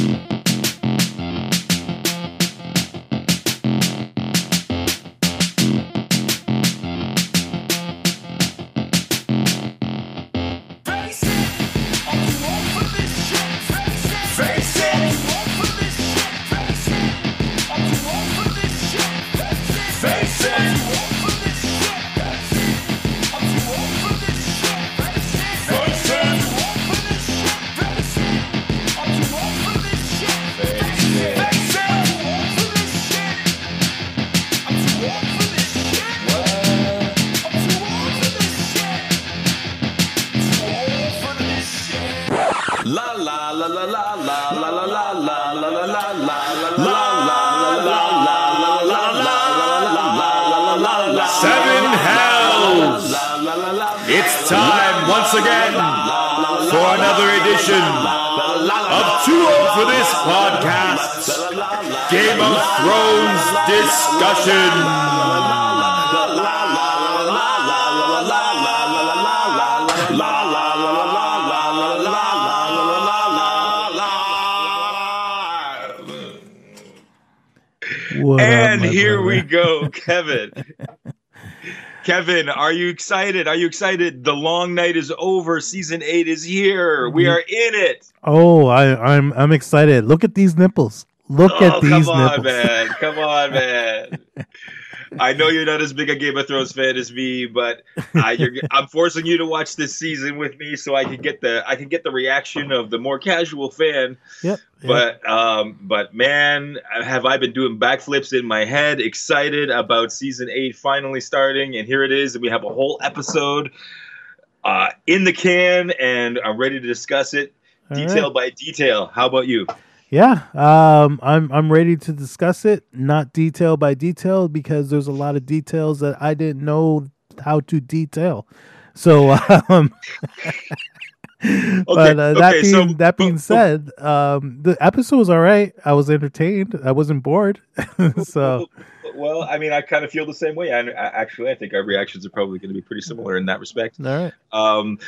Seven go, Kevin. Kevin, are you excited? Are you excited? The long night is over. Season eight is here. We Mm-hmm. are in it. Oh, I, I'm I'm excited. Look at these nipples. Look oh, at these nipples. come on, nipples. man. Come on, man. I know you're not as big a Game of Thrones fan as me, but I, you're, I'm forcing you to watch this season with me so I can get the I can get the reaction of the more casual fan. Yep. yep. But um, but man, have I been doing backflips in my head, excited about season eight finally starting, and here it is, and we have a whole episode uh, in the can, and I'm ready to discuss it All detail right. by detail. How about you? Yeah. Um, I'm I'm ready to discuss it, not detail by detail, because there's a lot of details that I didn't know how to detail. So, um, but uh, that okay, being so- that being but- said, um, the episode was all right. I was entertained. I wasn't bored. so, Well, I mean, I kind of feel the same way. I, I actually, I think our reactions are probably going to be pretty similar in that respect. all right. Um,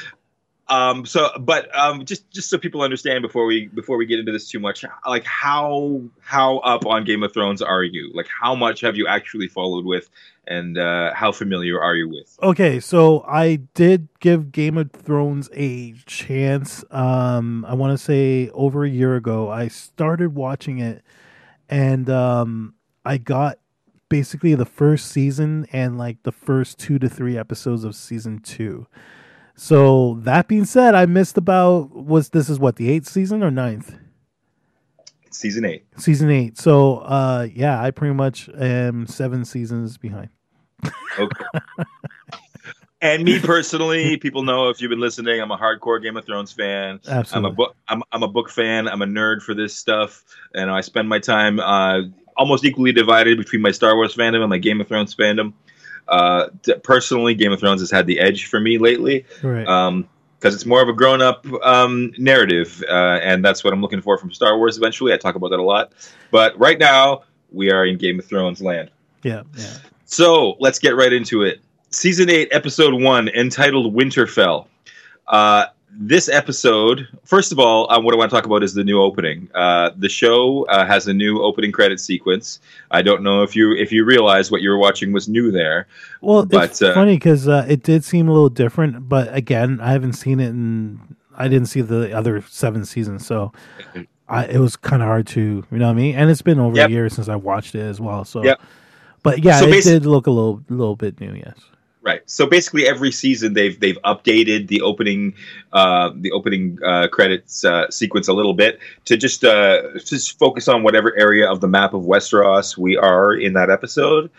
um, so, but um, just just so people understand before we before we get into this too much, like how how up on Game of Thrones are you? Like, how much have you actually followed with, and uh, how familiar are you with? Okay, so I did give Game of Thrones a chance. Um, I want to say over a year ago, I started watching it, and um, I got basically the first season and like the first two to three episodes of season two. So that being said, I missed about was this is what the eighth season or ninth Season eight. season eight. So uh, yeah, I pretty much am seven seasons behind. Okay. and me personally, people know if you've been listening, I'm a hardcore Game of Thrones fan. I'm Absolutely. a book. I'm, I'm a book fan. I'm a nerd for this stuff, and I spend my time uh, almost equally divided between my Star Wars fandom and my Game of Thrones fandom. Uh, personally, Game of Thrones has had the edge for me lately right. because it's more of a grown-up um, narrative, uh, and that's what I'm looking for from Star Wars. Eventually, I talk about that a lot, but right now we are in Game of Thrones land. yeah. Yeah. So let's get right into it. Season 8, Episode 1, entitled Winterfell. Uh, this episode, first of all, uh, what I want to talk about is the new opening. Uh, the show uh, has a new opening credit sequence. I don't know if you if you realize what you were watching was new there. Well, But, it's uh, funny because uh, it did seem a little different, but again, I haven't seen it, and I didn't see the other seven seasons, so I, it was kind of hard to, you know what I mean. And it's been over Yep. a year since I watched it as well, so. Yep. But yeah, So it did look a little, little bit new. Yes. Right. So basically, every season they've they've updated the opening uh, the opening uh, credits uh, sequence a little bit to just uh, just focus on whatever area of the map of Westeros we are in that episode.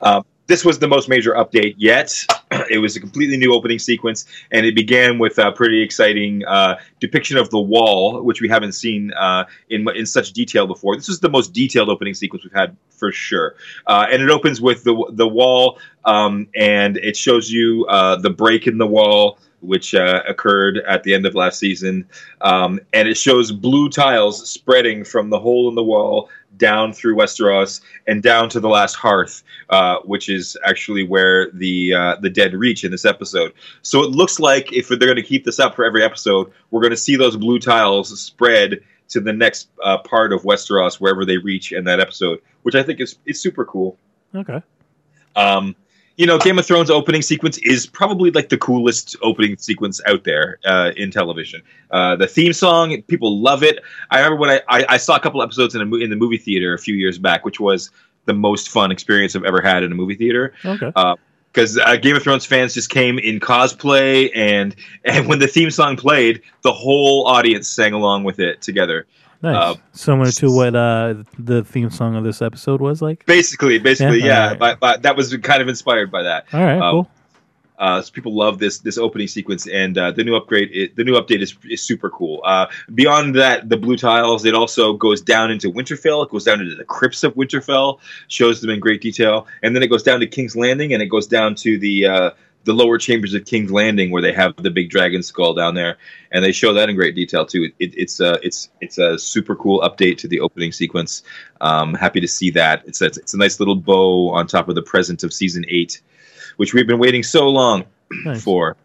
Um, this was the most major update yet. It was a completely new opening sequence, and it began with a pretty exciting uh, depiction of the wall, which we haven't seen uh, in in such detail before. This is the most detailed opening sequence we've had for sure, uh, and it opens with the the wall um, and it shows you uh, the break in the wall which uh, occurred at the end of last season um, and it shows blue tiles spreading from the hole in the wall down through Westeros and down to the last hearth uh, which is actually where the uh, the dead reach in this episode so it looks like if they're going to keep this up for every episode we're going to see those blue tiles spread to the next uh, part of Westeros wherever they reach in that episode, which I think is is super cool. Okay. Um, you know, Game of Thrones opening sequence is probably like the coolest opening sequence out there uh, in television. Uh, the theme song, people love it. I remember when I, I, I saw a couple episodes in, a, in the movie theater a few years back, which was the most fun experience I've ever had in a movie theater. Okay. Because uh, Game of Thrones fans just came in cosplay, and and when the theme song played, the whole audience sang along with it together. Nice. uh, Similar to what uh, the theme song of this episode was like. Basically, basically, Yeah, yeah. but that was kind of inspired by that. All right. Um, cool. Uh, so people love this this opening sequence, and uh, the new upgrade, it, the new update is, is super cool. Uh, beyond that, the blue tiles, it also goes down into Winterfell. It goes down into the crypts of Winterfell, shows them in great detail, and then it goes down to King's Landing, and it goes down to the uh, the lower chambers of King's Landing, where they have the big dragon skull down there, and they show that in great detail too. It, it, it's a it's it's a super cool update to the opening sequence. Um, happy to see that. It's a, it's a nice little bow on top of the present of season eight which we've been waiting so long Nice. for.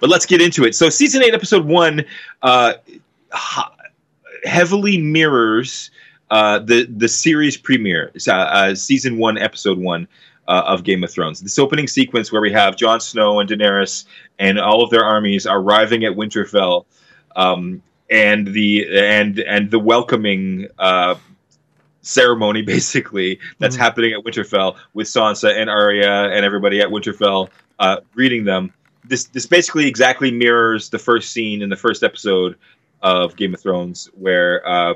But let's get into it. So, season eight, episode one, uh, heavily mirrors uh, the the series premiere, uh, uh, season one, episode one. Uh, of Game of Thrones. This opening sequence where we have Jon Snow and Daenerys and all of their armies arriving at Winterfell, um, and the and and the welcoming uh, ceremony basically that's Mhm. happening at Winterfell with Sansa and Arya and everybody at Winterfell uh, greeting them. This this basically exactly mirrors the first scene in the first episode of Game of Thrones where uh,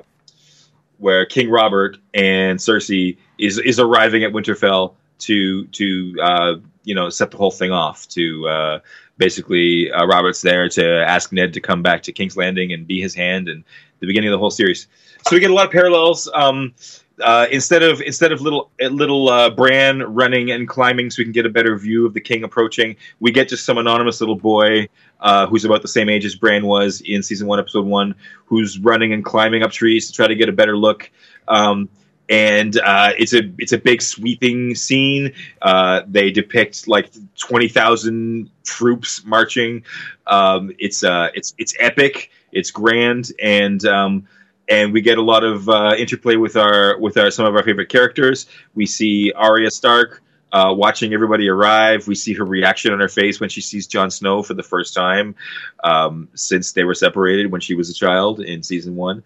where King Robert and Cersei is is arriving at Winterfell to to uh, you know set the whole thing off to uh, basically uh, Robert's there to ask Ned to come back to King's Landing and be his hand and the beginning of the whole series. So we get a lot of parallels. Um, uh, instead of instead of little uh, little uh, Bran running and climbing, so we can get a better view of the king approaching, we get just some anonymous little boy uh, who's about the same age as Bran was in season one, episode one, who's running and climbing up trees to try to get a better look. Um, and uh, it's a it's a big sweeping scene. Uh, they depict like twenty thousand troops marching. Um, it's uh, it's it's epic. It's grand, and um, and we get a lot of uh, interplay with our with our some of our favorite characters. We see Arya Stark uh, watching everybody arrive. We see her reaction on her face when she sees Jon Snow for the first time um, since they were separated when she was a child in season one.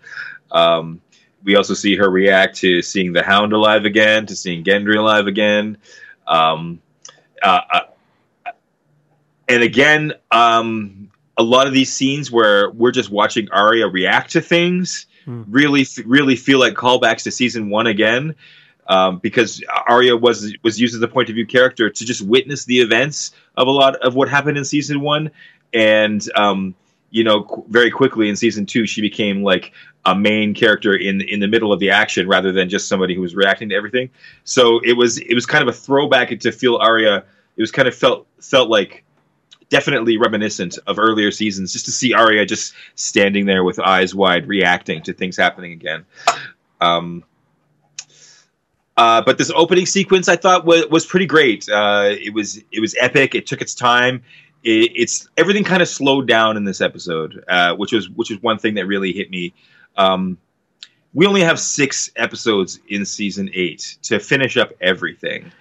Um, we also see her react to seeing the Hound alive again, to seeing Gendry alive again. Um, uh, uh, and again, um, a lot of these scenes where we're just watching Arya react to things Hmm. really, really feel like callbacks to season one again. Um, because Arya was was used as a point of view character to just witness the events of a lot of what happened in season one, and um, you know, qu- very quickly in season two, she became like a main character in in the middle of the action rather than just somebody who was reacting to everything. So it was it was kind of a throwback to feel Arya. It was kind of felt felt like definitely reminiscent of earlier seasons, just to see Arya just standing there with eyes wide, reacting to things happening again. Um, uh, but this opening sequence I thought was, was pretty great. Uh, it was it was epic. It took its time. It, it's everything kind of slowed down in this episode, uh, which was which was one thing that really hit me. Um, we only have six episodes in season eight to finish up everything.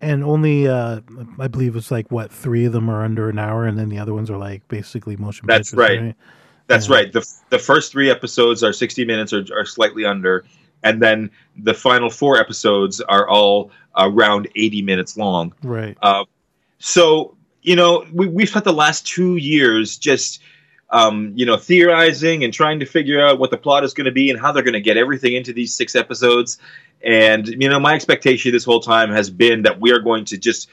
And only, uh, I believe it's like what three of them are under an hour, and then the other ones are like basically motion. That's pictures, right. That's Yeah. right. The the first three episodes are sixty minutes or are slightly under, and then the final four episodes are all around eighty minutes long. Right. Uh, so you know, we we've spent the last two years just um, you know theorizing and trying to figure out what the plot is going to be and how they're going to get everything into these six episodes. And you know, my expectation this whole time has been that we are going to just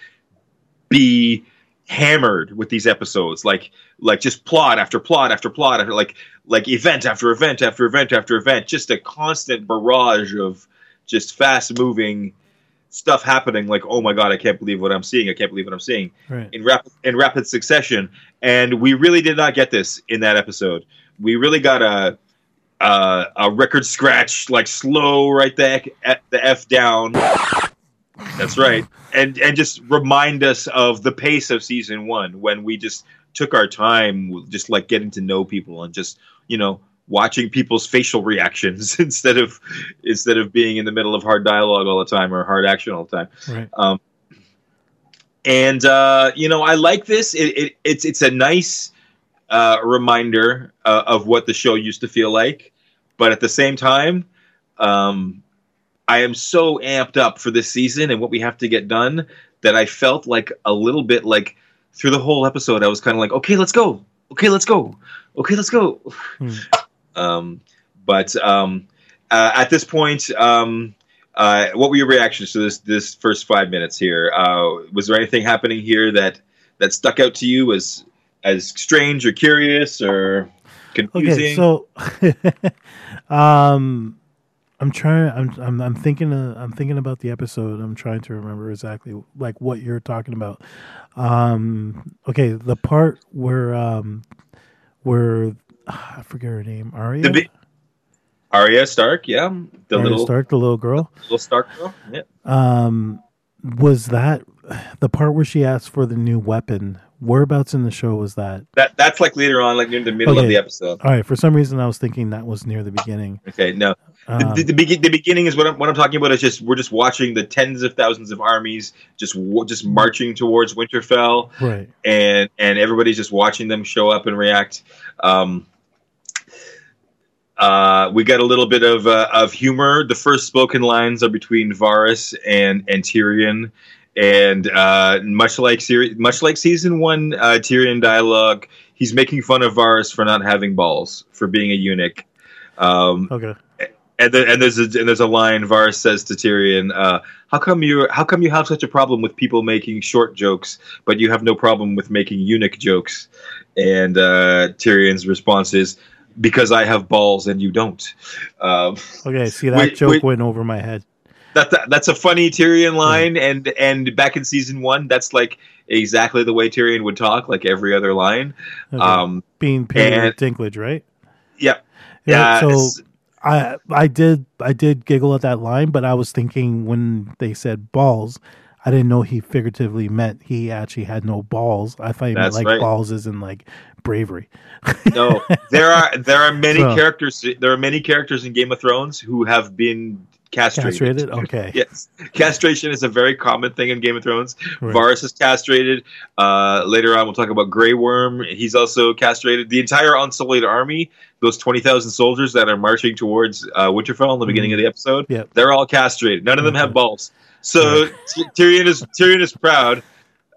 be hammered with these episodes like like just plot after plot after plot after like like event after event after event after event just a constant barrage of just fast moving stuff happening like oh my god i can't believe what i'm seeing i can't believe what i'm seeing Right. in rapid in rapid succession. And we really did not get this in that episode. We really got a a, a record scratch like slow right the f, the f down. That's right. And and just remind us of the pace of season one when we just took our time just like getting to know people and just you know watching people's facial reactions instead of instead of being in the middle of hard dialogue all the time or hard action all the time. Right. Um, and uh, you know, I like this. It, it, it's it's a nice uh, reminder uh, of what the show used to feel like, but at the same time, um, I am so amped up for this season and what we have to get done that I felt like a little bit like through the whole episode, I was kind of like, okay, let's go, okay, let's go, okay, let's go. Hmm. Um, but um, uh, at this point, um, uh, what were your reactions to this this first five minutes here? Uh, was there anything happening here that that stuck out to you as as strange or curious or confusing? Okay, so um I'm trying I'm I'm I'm thinking uh, I'm thinking about the episode. I'm trying to remember exactly like what you're talking about. Um okay, the part where um where I forget her name, Arya. The bi- Arya Stark, yeah, the Arya little Stark, the little girl. little Stark girl. Yeah. Um was that the part where she asked for the new weapon? Whereabouts in the show was that? That that's like later on, like near the middle of the episode. All right, for some reason I was thinking that was near the beginning. Okay, no, the, Um, the, the, begin, the beginning is what I'm, what I'm talking about. Is just we're just watching the tens of thousands of armies just just marching towards Winterfell, right. and and everybody's just watching them show up and react. Um, uh, we got a little bit of uh, of humor. The first spoken lines are between Varys and and Tyrion, and uh, much like seri- much like season one uh, Tyrion dialogue, he's making fun of Varys for not having balls, for being a eunuch. Um, Okay. and, then, and there's a, and there's a line Varys says to Tyrion, uh, "How come you how come you have such a problem with people making short jokes, but you have no problem with making eunuch jokes?" And uh, Tyrion's response is, "Because I have balls and you don't." Um, Okay, see that Wait, joke wait. went over my head. that, that that's a funny Tyrion line, and and back in season one, that's like exactly the way Tyrion would talk, like every other line. Okay. Um, Being Peter Dinklage, right? yeah, Yeah. yeah. so I I did I did giggle at that line, but I was thinking when they said balls, I didn't know he figuratively meant he actually had no balls. I thought he meant like right. balls as in like bravery. no, there are there are many So- characters. There are many characters in Game of Thrones who have been castrated. Castrated? Okay. yes, castration is a very common thing in Game of Thrones. Right. Varys is castrated. Uh, later on, we'll talk about Grey Worm. He's also castrated. The entire Unsullied army, those twenty thousand soldiers that are marching towards uh, Winterfell in the beginning of the episode, Yep. they're all castrated. None of them have balls. So Tyrion is Tyrion is proud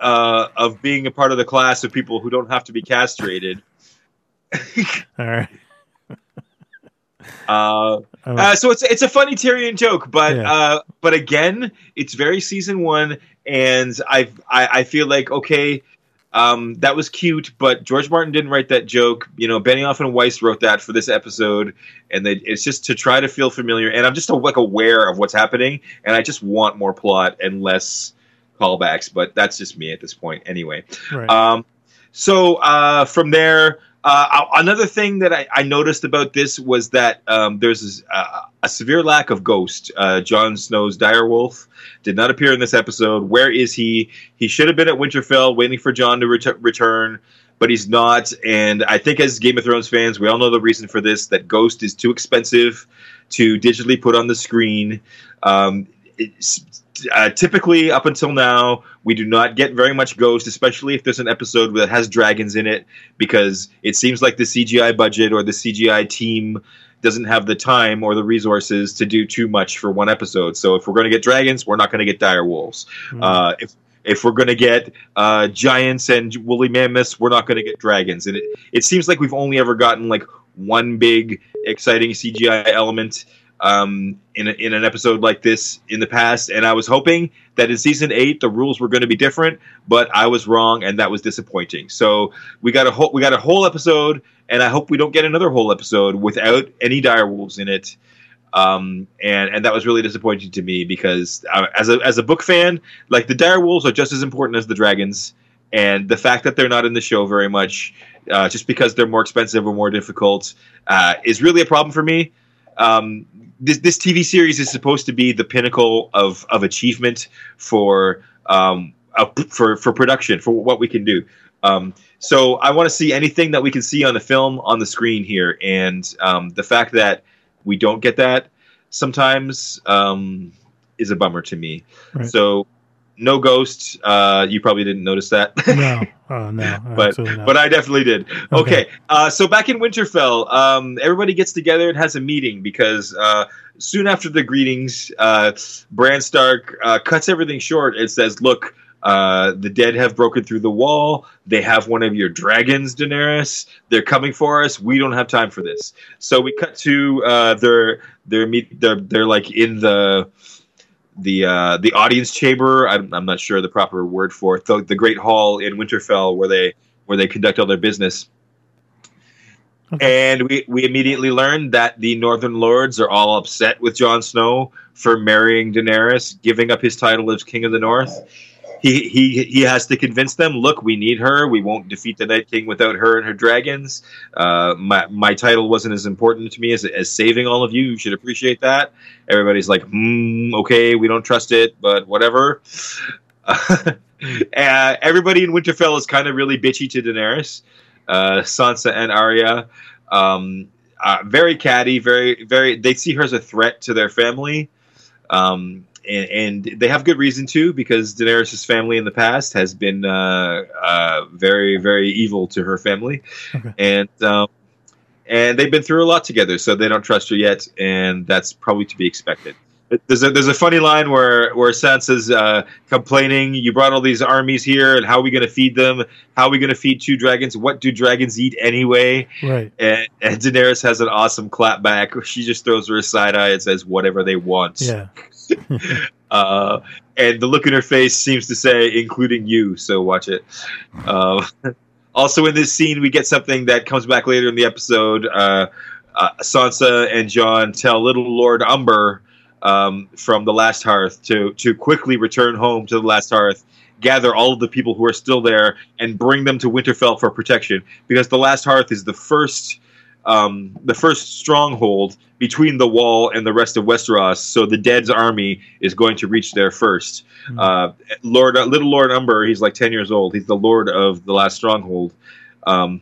uh, of being a part of the class of people who don't have to be castrated. All right. Uh, uh, so it's it's a funny Tyrion joke, but Yeah. uh, but again, it's very season one, and I've, I I feel like okay, um, that was cute, but George Martin didn't write that joke. You know, Benioff and Weiss wrote that for this episode, and they, it's just to try to feel familiar. And I'm just like aware of what's happening, and I just want more plot and less callbacks. But that's just me at this point, anyway. right. Um, so uh, from there, uh, another thing that I, I noticed about this was that um, there's uh, a severe lack of Ghost. Uh, Jon Snow's direwolf did not appear in this episode. Where is he? He should have been at Winterfell, waiting for Jon to ret- return. But he's not, and I think as Game of Thrones fans, we all know the reason for this: that Ghost is too expensive to digitally put on the screen. Um, uh, typically, up until now, we do not get very much Ghost, especially if there's an episode that has dragons in it, because it seems like the CGI budget or the CGI team doesn't have the time or the resources to do too much for one episode. So if we're going to get dragons, we're not going to get dire wolves. Mm. Uh, if if we're going to get uh, giants and woolly mammoths, we're not going to get dragons. And it, it seems like we've only ever gotten like one big exciting CGI element um, in a, in an episode like this in the past. And I was hoping that in season eight the rules were going to be different, but I was wrong, and that was disappointing. So we got a whole we got a whole episode, and I hope we don't get another whole episode without any direwolves in it. Um, and and that was really disappointing to me because uh, as a as a book fan, like the direwolves are just as important as the dragons, and the fact that they're not in the show very much, uh, just because they're more expensive or more difficult, uh, is really a problem for me. Um, this this TV series is supposed to be the pinnacle of of achievement for um uh, for for production for what we can do. Um, so I want to see anything that we can see on the film on the screen here, and um, the fact that we don't get that sometimes um, is a bummer to me. Right. So no ghosts. Uh, you probably didn't notice that. no, oh no, but but I definitely did. Okay, Okay. uh, so back in Winterfell, um, everybody gets together and has a meeting because uh, soon after the greetings, uh, Bran Stark uh, cuts everything short and says, "Look." Uh, the dead have broken through the wall. They have one of your dragons, Daenerys. They're coming for us. We don't have time for this. So we cut to uh, their their meet. They're they're like in the the uh, the audience chamber. I'm, I'm not sure the proper word for it. The, the great hall in Winterfell where they where they conduct all their business. And we, we immediately learned that the Northern Lords are all upset with Jon Snow for marrying Daenerys, giving up his title as King of the North. He, he he has to convince them. Look, we need her. We won't defeat the Night King without her and her dragons. Uh, my my title wasn't as important to me as as saving all of you. You should appreciate that. Everybody's like, hmm, okay, we don't trust it, but whatever. uh, everybody in Winterfell is kind of really bitchy to Daenerys, uh, Sansa and Arya. Um, uh, very catty, very very. They see her as a threat to their family. Um, and, and they have good reason to because Daenerys' family in the past has been uh, uh, very, very evil to her family, Okay. and um, and they've been through a lot together, so they don't trust her yet, and that's probably to be expected. There's a there's a funny line where where Sansa's uh, complaining, "You brought all these armies here, and how are we going to feed them? How are we going to feed two dragons? What do dragons eat anyway?" right. And, and Daenerys has an awesome clap back. She just throws her a side eye and says, "Whatever they want." Yeah. Uh, and the look in her face seems to say, including you. So watch it. Uh, also, in this scene, we get something that comes back later in the episode. Uh, uh, Sansa and Jon tell little Lord Umber um, from the Last Hearth to to quickly return home to the Last Hearth. Gather all of the people who are still there and bring them to Winterfell for protection, because the Last Hearth is the first um, the first stronghold between the wall and the rest of Westeros. So the Dead's army is going to reach there first. Mhm. Uh, Lord, uh, little Lord Umber, he's like ten years old. He's the Lord of the last stronghold. Um,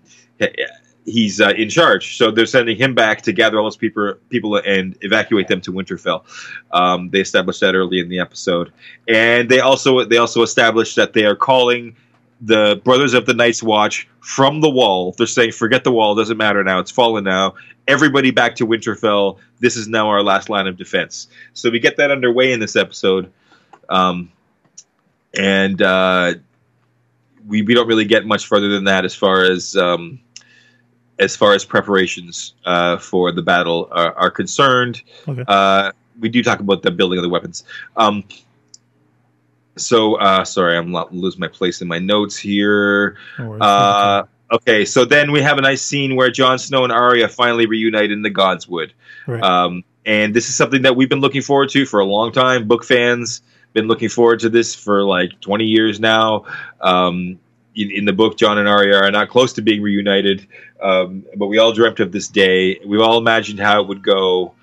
he's uh, in charge, so they're sending him back to gather all those people, people and evacuate them to Winterfell. Um, they established that early in the episode, and they also they also established that they are calling the Brothers of the Night's Watch from the wall. They're saying, forget the wall, doesn't matter now, it's fallen now. Everybody back to Winterfell. This is now our last line of defense. So we get that underway in this episode. Um, and uh, we, we don't really get much further than that as far as um, as far as preparations uh, for the battle are, are concerned. Okay. Uh, we do talk about the building of the weapons. Um, so uh, sorry, I'm lo- losing my place in my notes here. Uh, okay, so then we have a nice scene where Jon Snow and Arya finally reunite in the Godswood. Right. Um, and this is something that we've been looking forward to for a long time. Book fans been looking forward to this for like 20 years now. Um, in, in the book, Jon and Arya are not close to being reunited, um, but we all dreamt of this day. We all imagined how it would go.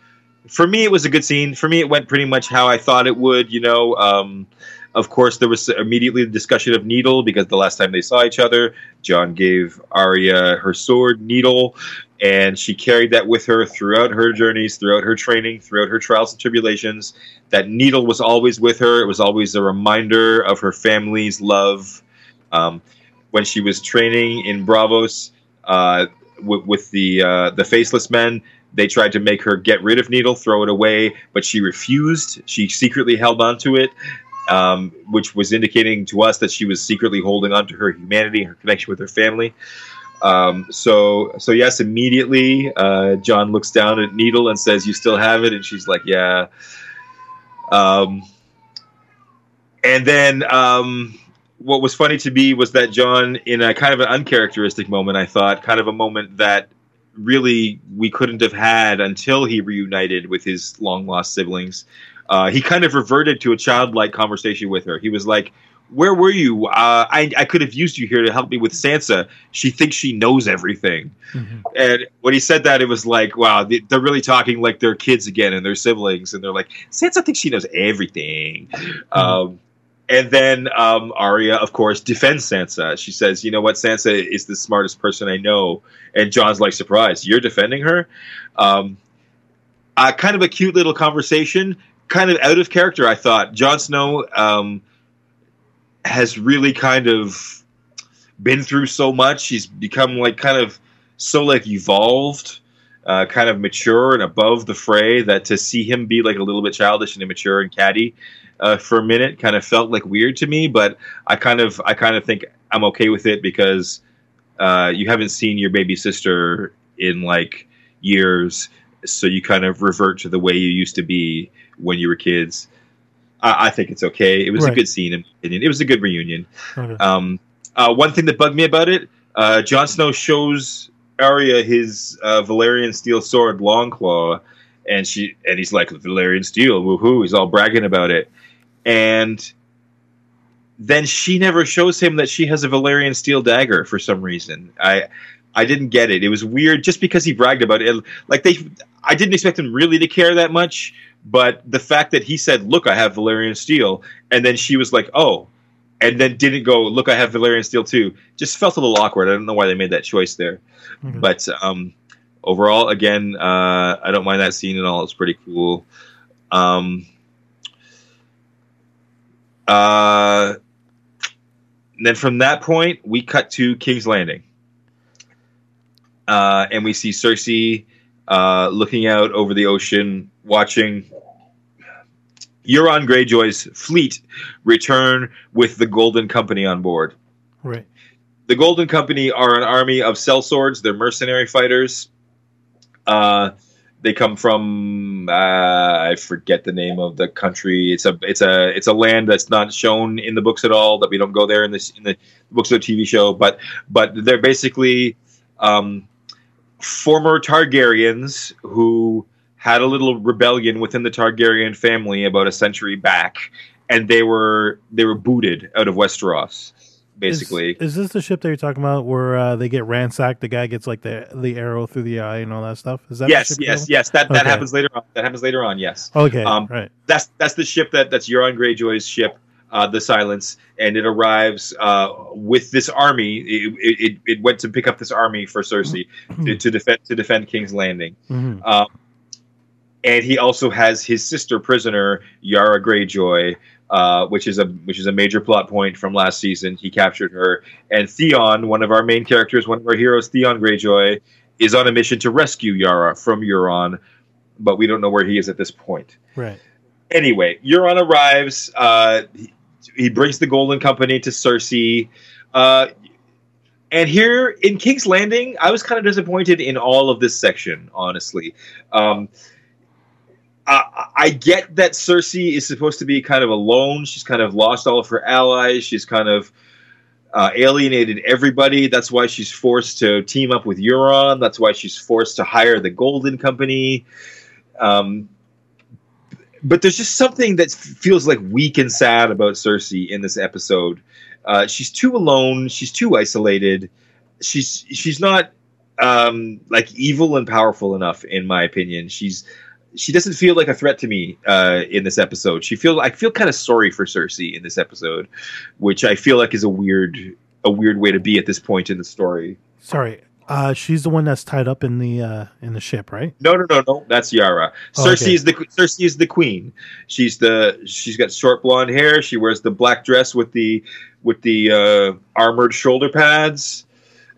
For me, it was a good scene. For me, it went pretty much how I thought it would. You know, um, of course, there was immediately the discussion of Needle because the last time they saw each other, Jon gave Arya her sword, Needle, and she carried that with her throughout her journeys, throughout her training, throughout her trials and tribulations. That Needle was always with her. It was always a reminder of her family's love. Um, when she was training in Braavos uh, with, with the uh, the Faceless Men, they tried to make her get rid of Needle, throw it away, but she refused. She secretly held on to it, um, which was indicating to us that she was secretly holding on to her humanity, her connection with her family. Um, so, so yes, immediately uh, Jon looks down at Needle and says, "You still have it," and she's like, "Yeah." Um, and then um, what was funny to me was that Jon, in a kind of an uncharacteristic moment, I thought, kind of a moment that really we couldn't have had until he reunited with his long lost siblings. Uh, he kind of reverted to a childlike conversation with her. He was like, "Where were you? Uh, I I could have used you here to help me with Sansa. She thinks she knows everything." Mhm. And when he said that, it was like, wow, they- they're really talking like they're kids again and they're siblings, and they're like, Sansa thinks she knows everything. Um, and then um, Arya, of course, defends Sansa. She says, "You know what? Sansa is the smartest person I know." And Jon's like, "Surprised? You're defending her?" Um, uh, kind of a cute little conversation, kind of out of character. I thought Jon Snow um, has really kind of been through so much. He's become like kind of so like evolved. Uh, kind of mature and above the fray that to see him be like a little bit childish and immature and catty uh, for a minute kind of felt like weird to me but i kind of i kind of think i'm okay with it because uh, you haven't seen your baby sister in like years so you kind of revert to the way you used to be when you were kids i, I think it's okay it was Right. a good scene in my opinion it was a good reunion Okay. um, uh, one thing that bugged me about it, uh, Jon Snow shows Arya his uh, Valyrian steel sword, Longclaw, and she and he's like Valyrian steel, woohoo! He's all bragging about it, and then she never shows him that she has a Valyrian steel dagger for some reason. I I didn't get it. It was weird just because he bragged about it. Like they, I didn't expect him really to care that much. But the fact that he said, "Look, I have Valyrian steel," and then she was like, "Oh," and then didn't go, "Look, I have Valyrian steel too," just felt a little awkward. I don't know why they made that choice there. Okay. But um, overall, again, uh, I don't mind that scene at all. It's pretty cool. Um, uh, then from that point, we cut to King's Landing, uh, and we see Cersei uh, looking out over the ocean, watching Euron Greyjoy's fleet return with the Golden Company on board. Right. The Golden Company are an army of sellswords. They're mercenary fighters. Uh, they come from uh, I forget the name of the country. It's a it's a it's a land that's not shown in the books at all. That we don't go there in this in the books of the TV show. But but they're basically um, former Targaryens who had a little rebellion within the Targaryen family about a century back, and they were they were booted out of Westeros. Basically, Is, is this the ship that you're talking about where uh, they get ransacked? The guy gets like the the arrow through the eye and all that stuff. Is that yes, yes, yes. That that Okay. happens later on. That happens later on. Yes. Okay. Um, right. that's that's the ship that that's Euron Greyjoy's ship, uh, the Silence, and it arrives uh, with this army. It, it, it- went to pick up this army for Cersei to, to defend to defend King's Landing. hmm Um, and he also has his sister prisoner Yara Greyjoy, uh, which is a which is a major plot point from last season. He captured her, and Theon, one of our main characters, one of our heroes, Theon Greyjoy, is on a mission to rescue Yara from Euron, but we don't know where he is at this point. Right. Anyway, Euron arrives. Uh, he, brings the Golden Company to Cersei. Uh, and here in King's Landing, I was kind of disappointed in all of this section, honestly. Um, I, I get that Cersei is supposed to be kind of alone. She's kind of lost all of her allies. She's kind of uh, alienated everybody. That's why she's forced to team up with Euron. That's why she's forced to hire the Golden Company. Um, but there's just something that feels like weak and sad about Cersei in this episode. Uh, she's too alone. She's too isolated. She's she's not um, like evil and powerful enough, in my opinion. She's she doesn't feel like a threat to me uh, in this episode. She feel I feel kind of sorry for Cersei in this episode, which I feel like is a weird a weird way to be at this point in the story. Sorry. Uh, she's the one that's tied up in the uh, in the ship, right? No, no, no, no. That's Yara. Oh, Cersei okay. is the Cersei is the queen. She's the she's got short blonde hair. She wears the black dress with the with the uh, armored shoulder pads.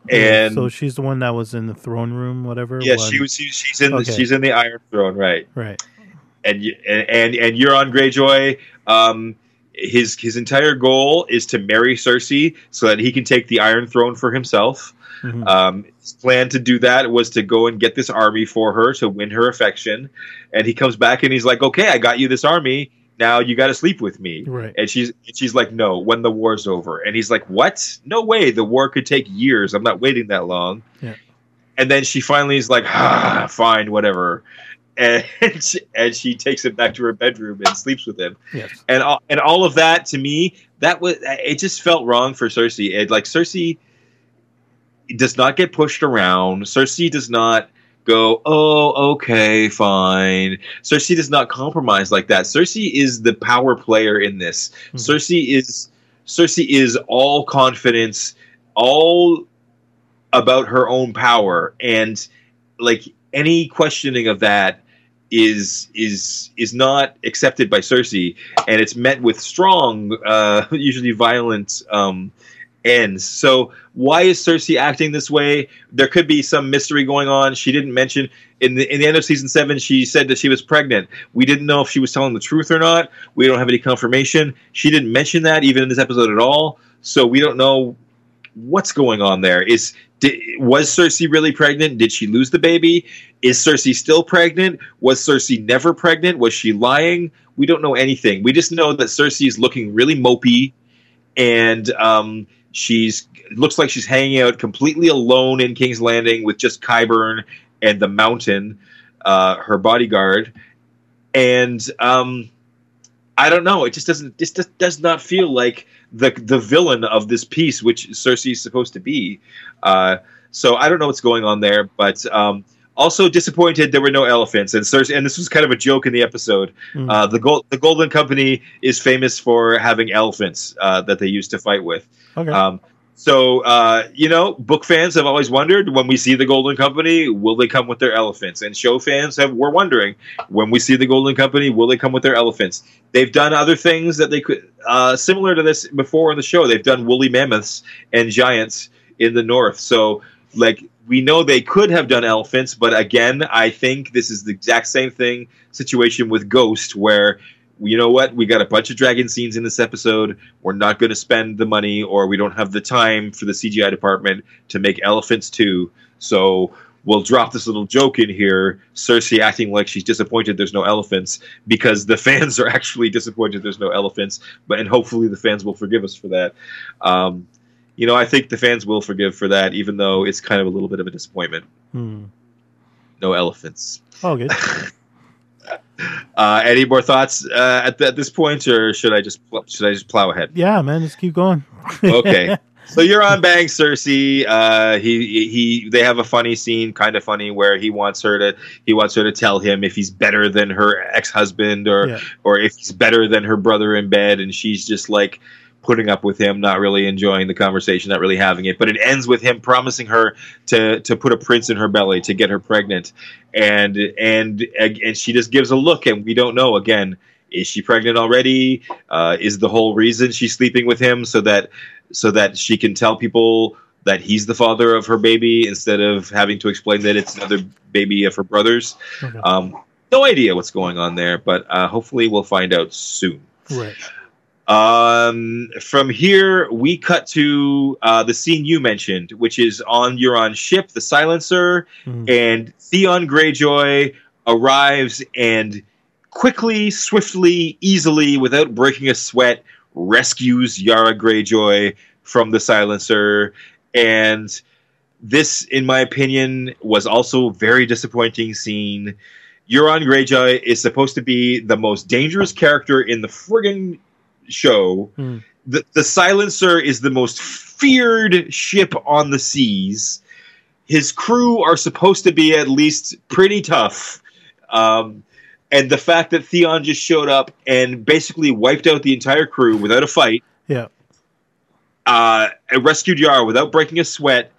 And so she's the one that was in the throne room, whatever. yeah, one- she was she, she's in the, Okay. she's in the Iron Throne, right? right. And and and, and Euron Greyjoy. Um, his his entire goal is to marry Cersei so that he can take the Iron Throne for himself. Mhm. Um, his plan to do that was to go and get this army for her to win her affection. And he comes back and he's like, "Okay, I got you this army. Now you got to sleep with me." right. And she's and she's like, "No, when the war's over." And he's like, "What? No way. The war could take years. I'm not waiting that long." Yeah. And then she finally is like, ah, "Fine, whatever." And she, and she takes him back to her bedroom and sleeps with him Yes. and all, and all of that to me that was it just felt wrong for Cersei. It, like Cersei does not get pushed around. Cersei does not go, oh, okay, fine. Cersei does not compromise like that. Cersei is the power player in this. Mhm. Cersei is Cersei is all confidence, all about her own power, and like any questioning of that is is is not accepted by Cersei, and it's met with strong, uh, usually violent um, ends. So why is Cersei acting this way? There could be some mystery going on. She didn't mention in the in the end of season seven. She said that she was pregnant. We didn't know if she was telling the truth or not. We don't have any confirmation. She didn't mention that even in this episode at all. So we don't know what's going on there. Is did, was Cersei really pregnant? Did she lose the baby? Is Cersei still pregnant? Was Cersei never pregnant? Was she lying? We don't know anything. We just know that Cersei is looking really mopey, and um, she's looks like she's hanging out completely alone in King's Landing with just Qyburn and the Mountain, uh, her bodyguard, and um, I don't know. It just doesn't. This just does not feel like the the villain of this piece, which Cersei is supposed to be. Uh, so I don't know what's going on there, but um, also disappointed there were no elephants. And and this was kind of a joke in the episode. Mm. Uh, the gold the Golden Company is famous for having elephants uh, that they used to fight with. okay. Um, so uh, you know, book fans have always wondered when we see the Golden Company, will they come with their elephants? And show fans have were wondering when we see the Golden Company, will they come with their elephants? They've done other things that they could uh, similar to this before in the show. They've done woolly mammoths and giants in the north. So like we know they could have done elephants, but again, I think this is the exact same thing situation with Ghost where you know what? We got a bunch of dragon scenes in this episode. We're not going to spend the money, or we don't have the time for the CGI department to make elephants too. So we'll drop this little joke in here Cersei acting like she's disappointed there's no elephants because the fans are actually disappointed there's no elephants. But and hopefully the fans will forgive us for that. Um, you know, I think the fans will forgive for that, even though it's kind of a little bit of a disappointment. Hmm. No elephants. Oh, good. Uh, any more thoughts uh, at, at this point, or should I just pl- should I just plow ahead? yeah, man, just keep going. Okay. So Euron Bang Cersei. Uh, he he. They have a funny scene, kind of funny, where he wants her to he wants her to tell him if he's better than her ex husband or Yeah. or if he's better than her brother in bed, and she's just like putting up with him, not really enjoying the conversation, not really having it. But it ends with him promising her to to put a prince in her belly to get her pregnant, and and and she just gives a look, and we don't know again. Is she pregnant already? Uh, is the whole reason she's sleeping with him so that so that she can tell people that he's the father of her baby instead of having to explain that it's another baby of her brother's? Okay. Um, no idea what's going on there, but uh, hopefully we'll find out soon. Right. Um, from here, we cut to uh, the scene you mentioned, which is on Euron's ship, the Silencer, Hmm. and Theon Greyjoy arrives and quickly, swiftly, easily, without breaking a sweat, rescues Yara Greyjoy from the Silencer. And this, in my opinion, was also a very disappointing scene. Euron Greyjoy is supposed to be the most dangerous character in the friggin' show. Hmm. The, the Silencer is the most feared ship on the seas. His crew are supposed to be at least pretty tough. Um, and the fact that Theon just showed up and basically wiped out the entire crew without a fight, Yeah. uh, and rescued Yara without breaking a sweat,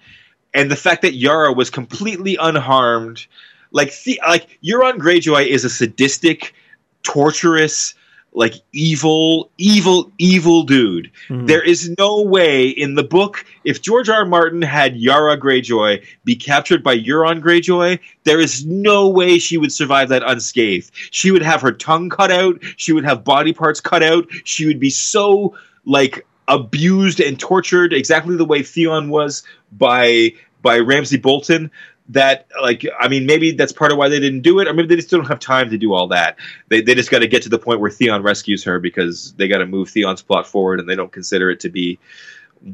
and the fact that Yara was completely unharmed, like the, like Euron Greyjoy is a sadistic, torturous, like evil, evil, evil dude. Hmm. There is no way in the book if George R. R. Martin had Yara Greyjoy be captured by Euron Greyjoy, there is no way she would survive that unscathed. She would have her tongue cut out, she would have body parts cut out, she would be so like abused and tortured exactly the way Theon was by by Ramsay Bolton that like I mean maybe that's part of why they didn't do it or maybe they just don't have time to do all that. They they just got to get to the point where Theon rescues her because they got to move Theon's plot forward and they don't consider it to be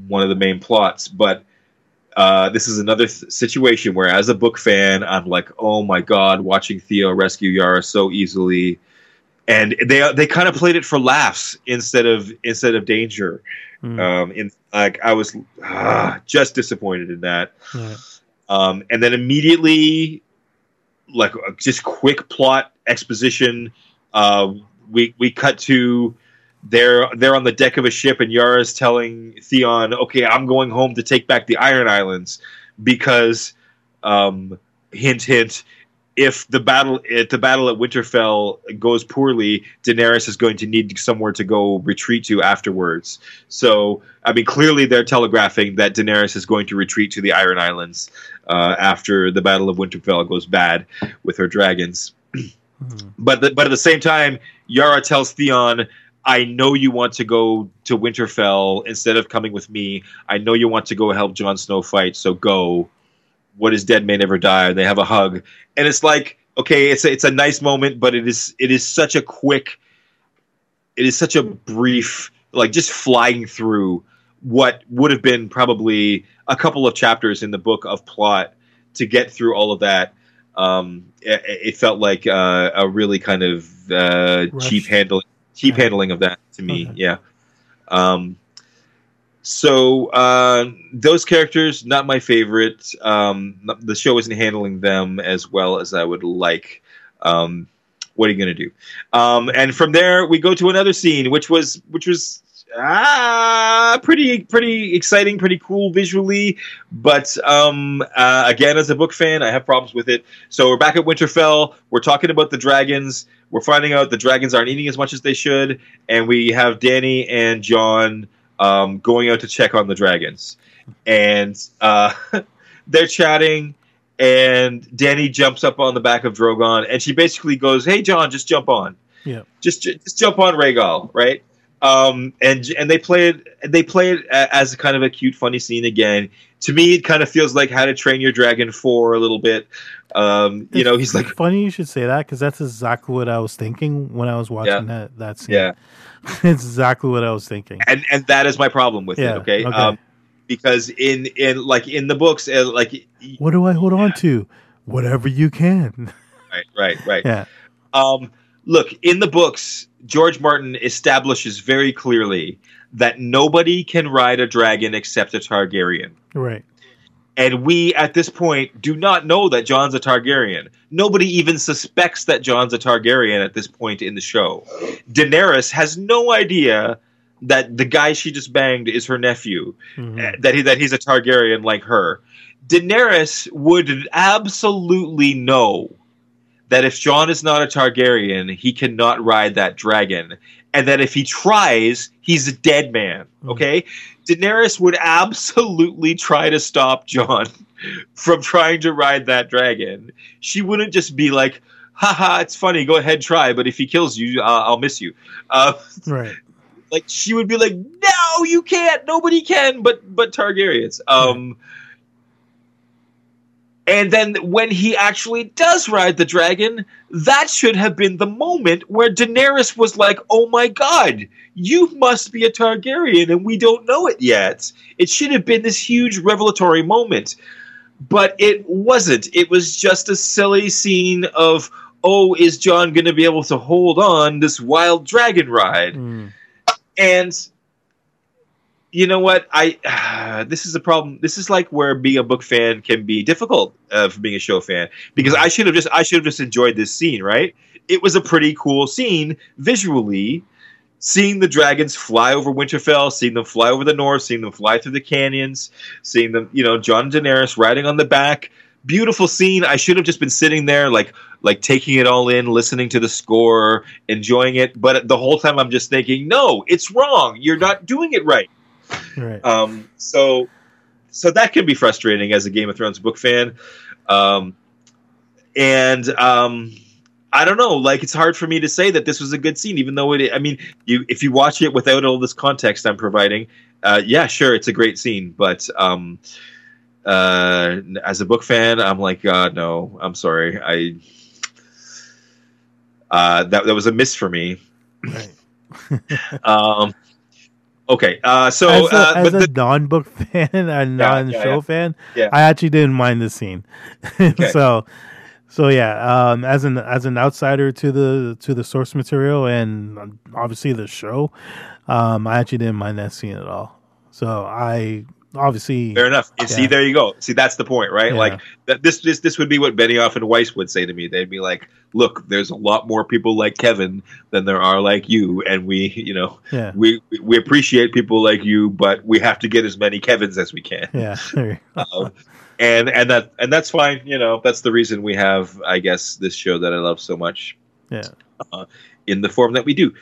one of the main plots but uh, this is another th- situation where, as a book fan, I'm like, "Oh my god!" Watching Theo rescue Yara so easily, and they they kind of played it for laughs instead of instead of danger. Hmm. Um, in like I was ah, just disappointed in that. Yeah. Um, and then immediately like uh, just quick plot exposition. Uh, we we cut to they're they're on the deck of a ship and Yara's telling Theon, "Okay, I'm going home to take back the Iron Islands because um, hint hint if the battle if the battle at Winterfell goes poorly, Daenerys is going to need somewhere to go retreat to afterwards. So, I mean, clearly they're telegraphing that Daenerys is going to retreat to the Iron Islands uh, after the Battle of Winterfell goes bad with her dragons. Mm-hmm. But the, but at the same time, Yara tells Theon, "I know you want to go to Winterfell instead of coming with me. I know you want to go help Jon Snow fight, so go." What is dead may never die. And they have a hug. And it's like okay it's a, it's a nice moment but it is it is such a quick it is such a brief like just flying through what would have been probably a couple of chapters in the book of plot to get through all of that. Um, it, it, felt like uh, a really kind of uh, cheap handling cheap yeah. handling of that to me. Okay. yeah. Um, so uh, those characters, not my favorite. Um, the show isn't handling them as well as I would like. Um, what are you going to do? Um, and from there, we go to another scene, which was which was ah pretty pretty exciting, pretty cool visually. But um, uh, again, as a book fan, I have problems with it. So we're back at Winterfell. We're talking about the dragons. We're finding out the dragons aren't eating as much as they should, and we have Dany and Jon um, going out to check on the dragons, and uh, they're chatting. And Dany jumps up on the back of Drogon, and she basically goes, "Hey, Jon, just jump on. Yeah, just just jump on Rhaegal, right?" Um, and and they play it they play it as kind of a cute, funny scene again. To me, it kind of feels like How to Train Your Dragon four a little bit. Um, you it's know, he's like funny you should say that because that's exactly what I was thinking when I was watching yeah. that that scene. Yeah, it's exactly what I was thinking. And and that is my problem with yeah, it. Okay. okay. Um, because in in like in the books, uh, like what do I hold yeah. on to? Whatever you can. Right. Right. Right. yeah. Um. Look in the books. George Martin establishes very clearly that nobody can ride a dragon except a Targaryen. Right. And we, at this point, do not know that Jon's a Targaryen. Nobody even suspects that Jon's a Targaryen at this point in the show. Daenerys has no idea that the guy she just banged is her nephew, mm-hmm. that he that he's a Targaryen like her. Daenerys would absolutely know that if Jon is not a Targaryen, he cannot ride that dragon, and that if he tries, he's a dead man. Mm-hmm. Okay, Daenerys would absolutely try to stop Jon from trying to ride that dragon. She wouldn't just be like, haha, it's funny, go ahead, try, but if he kills you, uh, I'll miss you. Uh, right. Like, she would be like, no, you can't, nobody can, but, but Targaryens. Um, right. And then when he actually does ride the dragon, that should have been the moment where Daenerys was like, "Oh my god, you must be a Targaryen and we don't know it yet." It should have been this huge revelatory moment. But it wasn't. It was just a silly scene of, "Oh, is Jon going to be able to hold on this wild dragon ride?" Mm. And you know what? I uh, this is a problem. This is like where being a book fan can be difficult uh, for being a show fan because I should have just I should have just enjoyed this scene. Right? It was a pretty cool scene visually. Seeing the dragons fly over Winterfell, seeing them fly over the north, seeing them fly through the canyons, seeing them, you know, Jon and Daenerys riding on the back. Beautiful scene. I should have just been sitting there, like, like taking it all in, listening to the score, enjoying it. But the whole time, I'm just thinking, no, it's wrong. You're not doing it right Right. Um, so, so that can be frustrating as a Game of Thrones book fan. Um, and um, I don't know. Like, it's hard for me to say that this was a good scene, even though it. I mean, you if you watch it without all this context I'm providing, uh, yeah, sure, it's a great scene. But um, uh, as a book fan, I'm like, God, no, I'm sorry. I uh, that that was a miss for me. Right. um, Okay, uh, so as a, uh, as a the, non-book fan and non-show yeah, yeah. fan, yeah. I actually didn't mind the scene. Okay. so, so yeah, um, as an as an outsider to the to the source material and obviously the show, um, I actually didn't mind that scene at all. So I obviously, Fair enough. And See, there you go. See, that's the point, right? Like that, this, this, this would be what Benioff and Weiss would say to me. They'd be like, "Look, there's a lot more people like Kevin than there are like you, and we, you know, yeah, we we appreciate people like you, but we have to get as many Kevins as we can." yeah. Uh, and and that and that's fine. You know, that's the reason we have, I guess, this show that I love so much yeah. in the form that we do.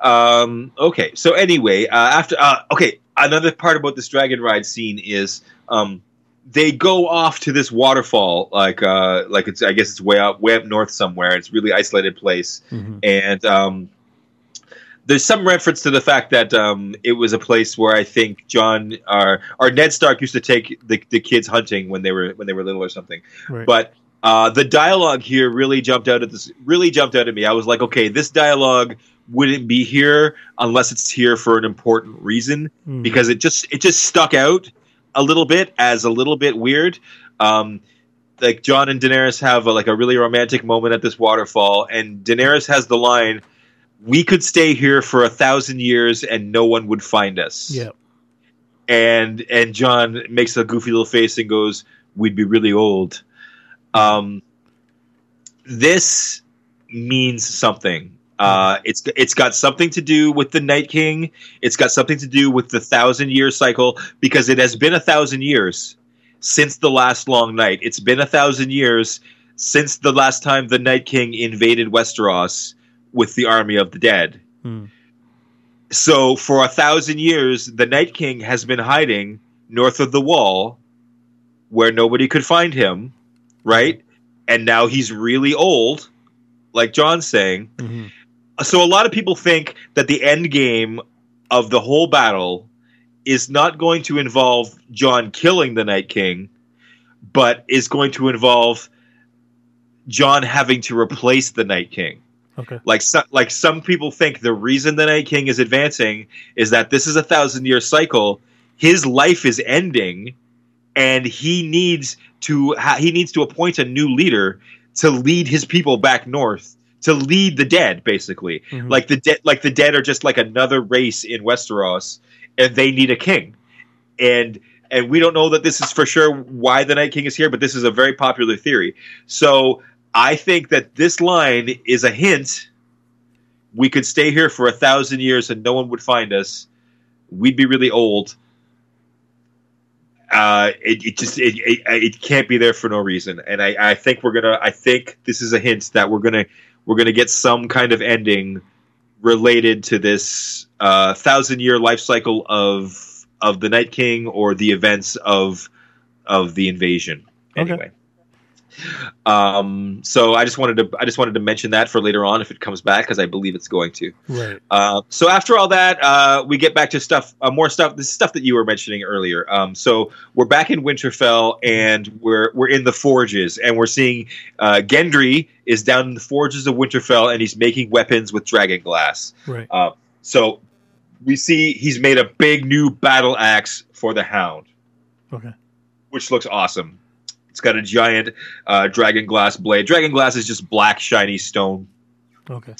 Um, okay, so anyway, uh, after uh, okay, another part about this dragon ride scene is um, they go off to this waterfall, like uh, like it's I guess it's way up way up north somewhere. It's a really isolated place, Mhm. and um, there's some reference to the fact that um, it was a place where I think Jon or or Ned Stark used to take the, the kids hunting when they were when they were little or something. Right. But uh, the dialogue here really jumped out at this really jumped out at me. I was like, okay, this dialogue wouldn't be here unless it's here for an important reason Mhm. because it just it just stuck out a little bit as a little bit weird. Um, like Jon and Daenerys have a, like a really romantic moment at this waterfall, and Daenerys has the line, "We could stay here for a thousand years and no one would find us." yeah, and and Jon makes a goofy little face and goes, "We'd be really old." Um, this means something. Uh, it's it's got something to do with the Night King. It's got something to do with the thousand year cycle because it has been a thousand years since the last long night. It's been a thousand years since the last time the Night King invaded Westeros with the army of the dead. Mm. So for a thousand years, the Night King has been hiding north of the wall, where nobody could find him, right? And now he's really old, like Jon's saying. Mhm. So a lot of people think that the end game of the whole battle is not going to involve Jon killing the Night King, but is going to involve Jon having to replace the Night King okay, like so, like some people think the reason the Night King is advancing is that this is a thousand year cycle. His life is ending, and he needs to ha- he needs to appoint a new leader to lead his people back north to lead the dead, basically. Mhm. Like the dead, like the dead are just like another race in Westeros, and they need a king. And and we don't know that this is for sure why the Night King is here, but this is a very popular theory. So I think that this line is a hint. We could stay here for a thousand years and no one would find us. We'd be really old. Uh, it, it just it, it, it can't be there for no reason, and I, I think we're gonna. I think this is a hint that we're gonna we're gonna get some kind of ending related to this uh, thousand year life cycle of of the Night King or the events of of the invasion. Okay. Um, so I just wanted to I just wanted to mention that for later on if it comes back because I believe it's going to. right, Uh, so after all that, uh, we get back to stuff, uh, more stuff. This is stuff that you were mentioning earlier. Um, so we're back in Winterfell, and we're we're in the forges, and we're seeing uh, Gendry is down in the forges of Winterfell, and he's making weapons with dragon glass. right, Uh, so we see he's made a big new battle axe for the Hound, okay, which looks awesome. It's got a giant uh, dragon glass blade. Dragon glass is just black, shiny stone. okay,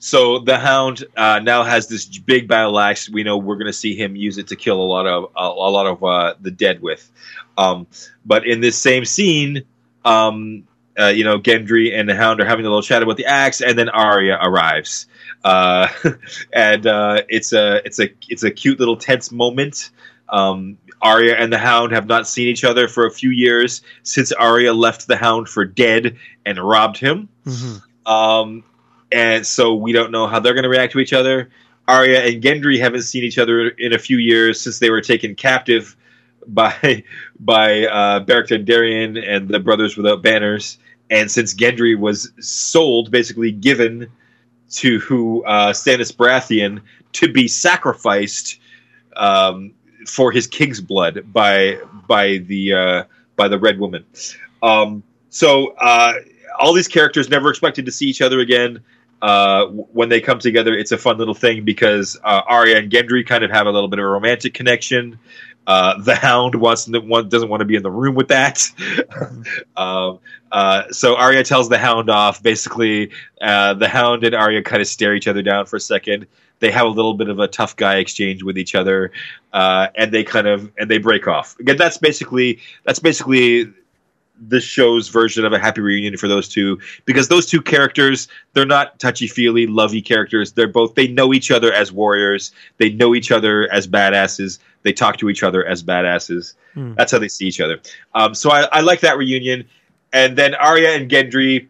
So the Hound uh, now has this big battle axe. We know we're going to see him use it to kill a lot of a, a lot of uh, the dead with. Um, but in this same scene, um, uh, you know, Gendry and the Hound are having a little chat about the axe, and then Arya arrives, uh, and uh, it's a it's a it's a cute little tense moment. Um, Arya and the Hound have not seen each other for a few years since Arya left the Hound for dead and robbed him. hmm Um, and so we don't know how they're going to react to each other. Arya and Gendry haven't seen each other in a few years since they were taken captive by by uh, Beric Dondarrion and the Brothers Without Banners, and since Gendry was sold, basically given to uh, Stannis Baratheon to be sacrificed um, for his king's blood by by the uh, by the Red Woman. Um, so uh, all these characters never expected to see each other again. Uh, when they come together, it's a fun little thing because uh, Arya and Gendry kind of have a little bit of a romantic connection. Uh, the Hound wants doesn't want to be in the room with that. um, uh, so Arya tells the Hound off. Basically, uh, the Hound and Arya kind of stare each other down for a second. They have a little bit of a tough guy exchange with each other, uh, and they kind of and they break off. Again, that's basically that's basically the show's version of a happy reunion for those two because those two characters they're not touchy feely lovey characters. They're both they know each other as warriors. They know each other as badasses. They talk to each other as badasses. Hmm. that's how they see each other. Um, so I, I like that reunion. And then Arya and Gendry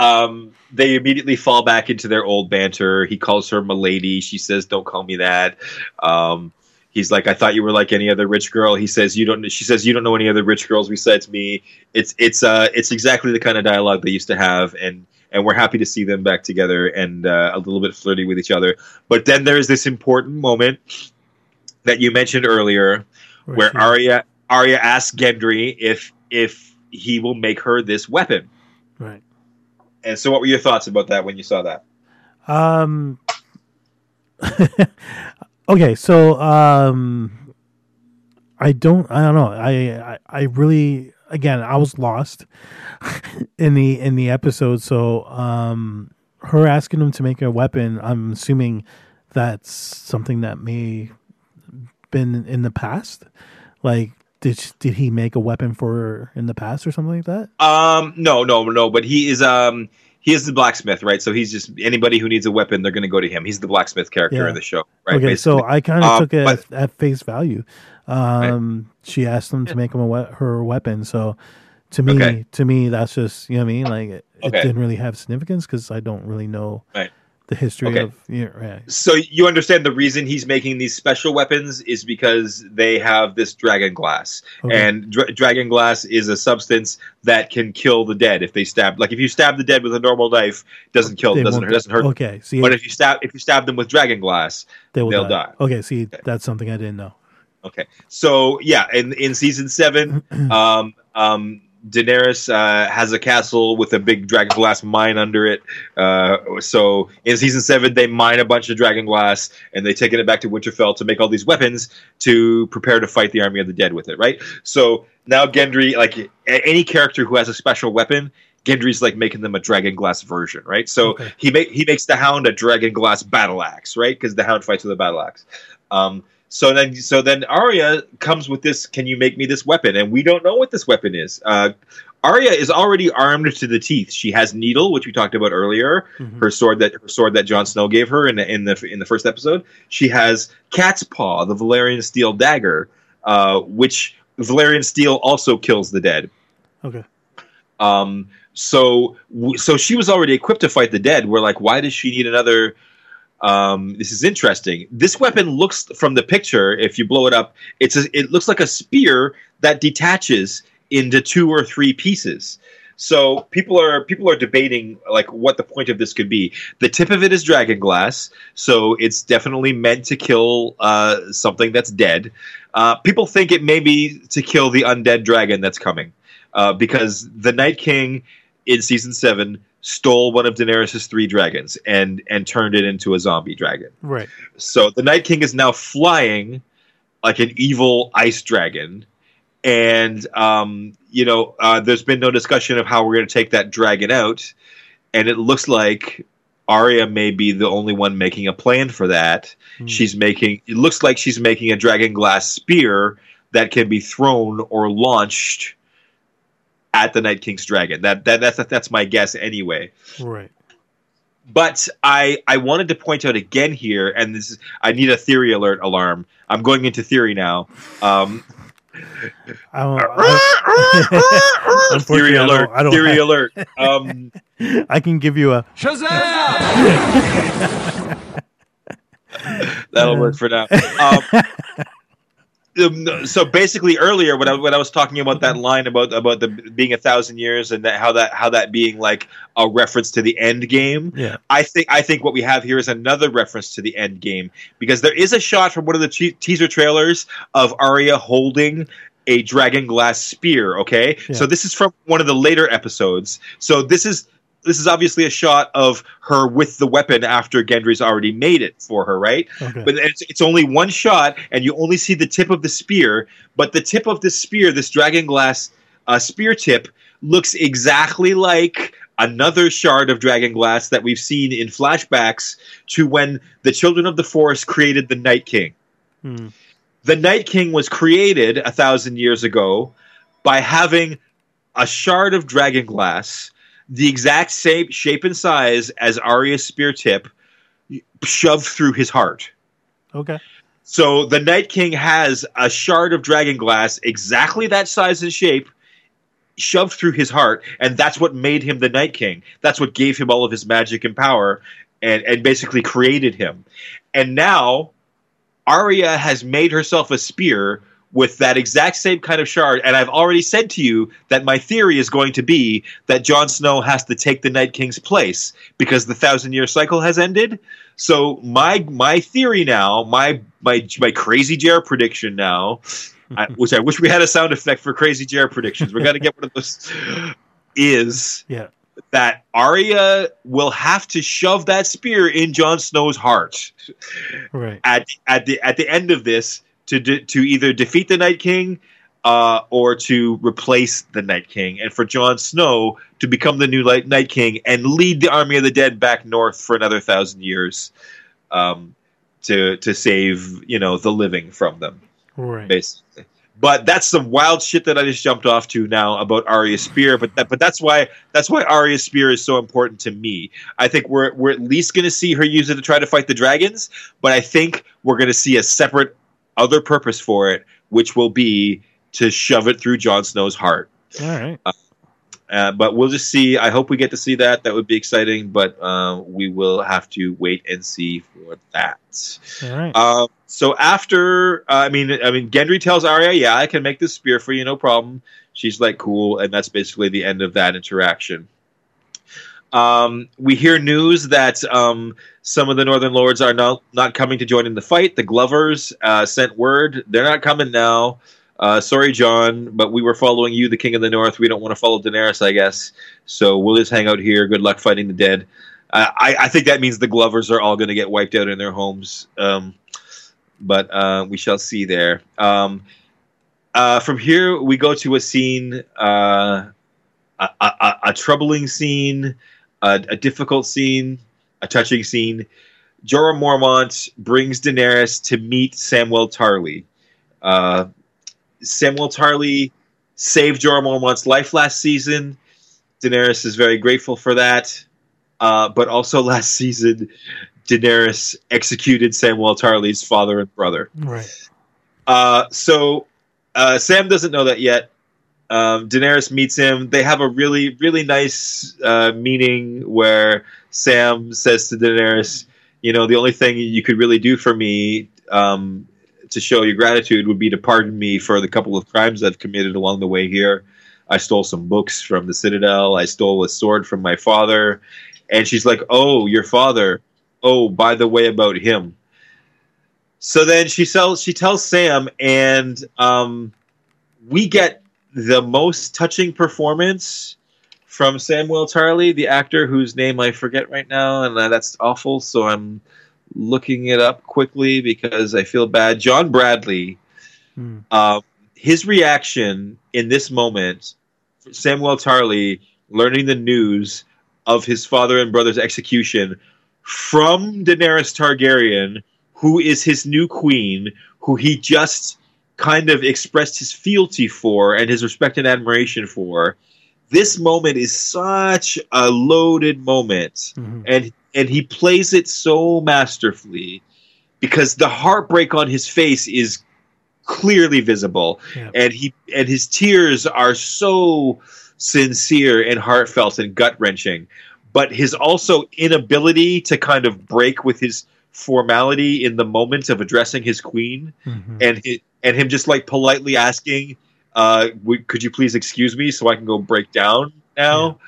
um, they immediately fall back into their old banter. He calls her milady. She says don't call me that. Um, he's like i thought you were like any other rich girl. He says you don't she says you don't know any other rich girls besides me. It's it's uh it's exactly the kind of dialogue they used to have and and we're happy to see them back together and uh, a little bit flirty with each other. But then there's this important moment that you mentioned earlier where she- Arya Arya asks Gendry if if he will make her this weapon. Right. And so what were your thoughts about that when you saw that Um. okay, so um, I don't. I don't know. I, I I really again I was lost in the in the episode. So um, her asking him to make a weapon. I'm assuming that's something that may been in the past. Like, did did he make a weapon for her in the past or something like that? Um, no, no, no. But he is um he is the blacksmith, right? So he's just anybody who needs a weapon, they're going to go to him. He's the blacksmith character Yeah. in the show, right? okay, so. I kind of Um, took it but- at, at face value. Um, She asked him to make him a we- her weapon. So to me, Okay. to me, that's just you know what I mean. Like it, it didn't really have significance because I don't really know Right. The history Okay. of you know, right. so you understand the reason he's making these special weapons is because they have this dragon glass, Okay. and dra- dragon glass is a substance that can kill the dead if they stab. Like if you stab the dead with a normal knife, doesn't kill, They doesn't won't- doesn't hurt. Okay, see, But if you stab if you stab them with dragon glass, they will they'll die. die. Okay, see, that's something I didn't know. Okay, so yeah, in in season seven, um, um, Daenerys uh, has a castle with a big dragon glass mine under it. Uh, so in season seven, they mine a bunch of dragon glass and they take it back to Winterfell to make all these weapons to prepare to fight the army of the dead with it. Right. So now Gendry, like any character who has a special weapon. Gendry's like making them a dragon glass version, right? So Okay. he make he makes the Hound a dragon glass battle axe, right? Because the Hound fights with a battle axe. Um, so then, so then Arya comes with this. Can you make me this weapon? And we don't know what this weapon is. Uh, Arya is already armed to the teeth. She has needle, which we talked about earlier. Mhm. Her sword that her sword that Jon Snow gave her in the in the in the first episode. She has Cat's Paw, the Valyrian steel dagger, uh, which Valyrian steel also kills the dead. Okay, Um, so so she was already equipped to fight the dead. We're like, why does she need another? Um, this is interesting. This weapon looks from the picture. If you blow it up, it's a, it looks like a spear that detaches into two or three pieces. So people are people are debating like what the point of this could be. The tip of it is dragon glass, so it's definitely meant to kill uh, something that's dead. Uh, people think it may be to kill the undead dragon that's coming, uh, because the Night King in season seven stole one of Daenerys' three dragons and and turned it into a zombie dragon. right. So the Night King is now flying like an evil ice dragon. And, um, you know, uh, there's been no discussion of how we're going to take that dragon out. And it looks like Arya may be the only one making a plan for that. Hmm. She's making, it looks like she's making a dragon glass spear that can be thrown or launched at the Night King's dragon. That, that that's that's my guess anyway right. but I I wanted to point out again here, and this is I need a theory alert alarm. I'm going into theory now. Um, I don't, I, theory Unfortunately, I don't- alert! I don't theory have- alert! Um, I can give you a that'll work for now. Um, um, so basically, earlier when I when I was talking about that line about about the being a thousand years and that how that how that being like a reference to the end game, yeah. I think I think what we have here is another reference to the end game because there is a shot from one of the te- teaser trailers of Arya holding a dragon glass spear. Okay, Yeah. so this is from one of the later episodes. So this is this is obviously a shot of her with the weapon after Gendry's already made it for her, right? Okay. But it's, it's only one shot, and you only see the tip of the spear. But the tip of the spear, this dragon glass uh, spear tip, looks exactly like another shard of dragon glass that we've seen in flashbacks to when the children of the forest created the Night King. Hmm. The Night King was created a thousand years ago by having a shard of dragon glass, the exact same shape and size as Arya's spear tip, shoved through his heart. Okay. So the Night King has a shard of dragon glass, exactly that size and shape, shoved through his heart, and that's what made him the Night King. That's what gave him all of his magic and power, and and basically created him. And now, Arya has made herself a spear with that exact same kind of shard. And I've already said to you that my theory is going to be that Jon Snow has to take the Night King's place because the thousand year cycle has ended. So my my theory now, my my my crazy Jer prediction now, I, which I wish we had a sound effect for crazy Jer predictions. We're gonna get one of those. Is Yeah. that Arya will have to shove that spear in Jon Snow's heart Right. at at the at the end of this to de- to either defeat the Night King uh, or to replace the Night King, and for Jon Snow to become the new Light- Night King and lead the army of the dead back north for another thousand years, um, to to save you know the living from them Right. basically. But that's some wild shit that I just jumped off to now about Arya's spear. But that, but that's why that's why Arya's spear is so important to me. I think we're we're at least going to see her use it to try to fight the dragons. But I think we're going to see a separate other purpose for it, which will be to shove it through Jon Snow's heart. All right. Uh, but we'll just see. I hope we get to see that. That would be exciting. But uh, we will have to wait and see for that. All right. Um, so after, uh, I mean, I mean, Gendry tells Arya, "Yeah, I can make this spear for you, no problem." She's like, "Cool," and that's basically the end of that interaction. Um, we hear news that um, some of the Northern Lords are not not coming to join in the fight. The Glovers uh, sent word they're not coming now. Uh, sorry, Jon, but we were following you, the King of the North. We don't want to follow Daenerys, I guess. So we'll just hang out here. Good luck fighting the dead. Uh, I, I think that means the Glovers are all going to get wiped out in their homes. Um, but uh, we shall see there. Um, uh, from here, we go to a scene, uh, a, a, a troubling scene, a, a difficult scene, a touching scene. Jorah Mormont brings Daenerys to meet Samwell Tarly. Uh, Samwell Tarly saved Jorah Mormont's life last season. Daenerys is very grateful for that. Uh, but also last season, Daenerys executed Samwell Tarly's father and brother. Right. Uh, so uh, Sam doesn't know that yet. Um, Daenerys meets him. They have a really, really nice uh, meeting where Sam says to Daenerys, "You know, the only thing you could really do for me um, to show your gratitude would be to pardon me for the couple of crimes I've committed along the way here. I stole some books from the Citadel. I stole a sword from my father." And she's like, "Oh, your father. Oh, by the way, about him." So then she tells she tells Sam, and um, we get the most touching performance from Samwell Tarly, the actor whose name I forget right now, and uh, that's awful. So I'm looking it up quickly because I feel bad. John Bradley, uh, his reaction in this moment, Samwell Tarly learning the news of his father and brother's execution from Daenerys Targaryen, who is his new queen, who he just kind of expressed his fealty for and his respect and admiration for. This moment is such a loaded moment, Mhm. and and he plays it so masterfully because the heartbreak on his face is clearly visible, Yeah. and he and his tears are so sincere and heartfelt and gut wrenching. But his also inability to kind of break with his formality in the moment of addressing his queen Mhm. and hi and him just like politely asking, uh, w- "Could you please excuse me so I can go break down now?"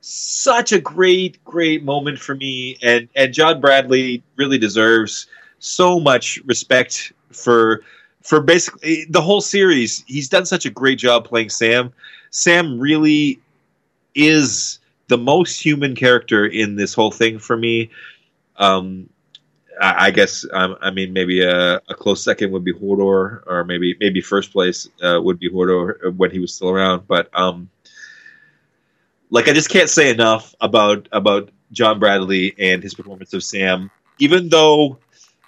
Such a great, great moment for me, and and John Bradley really deserves so much respect for for basically the whole series. He's done such a great job playing Sam. Sam really is the most human character in this whole thing for me. Um, I, I guess um, I mean maybe a, a, close second would be Hodor, or maybe maybe first place uh, would be Hodor when he was still around. But um, like I just can't say enough about about John Bradley and his performance of Sam. Even though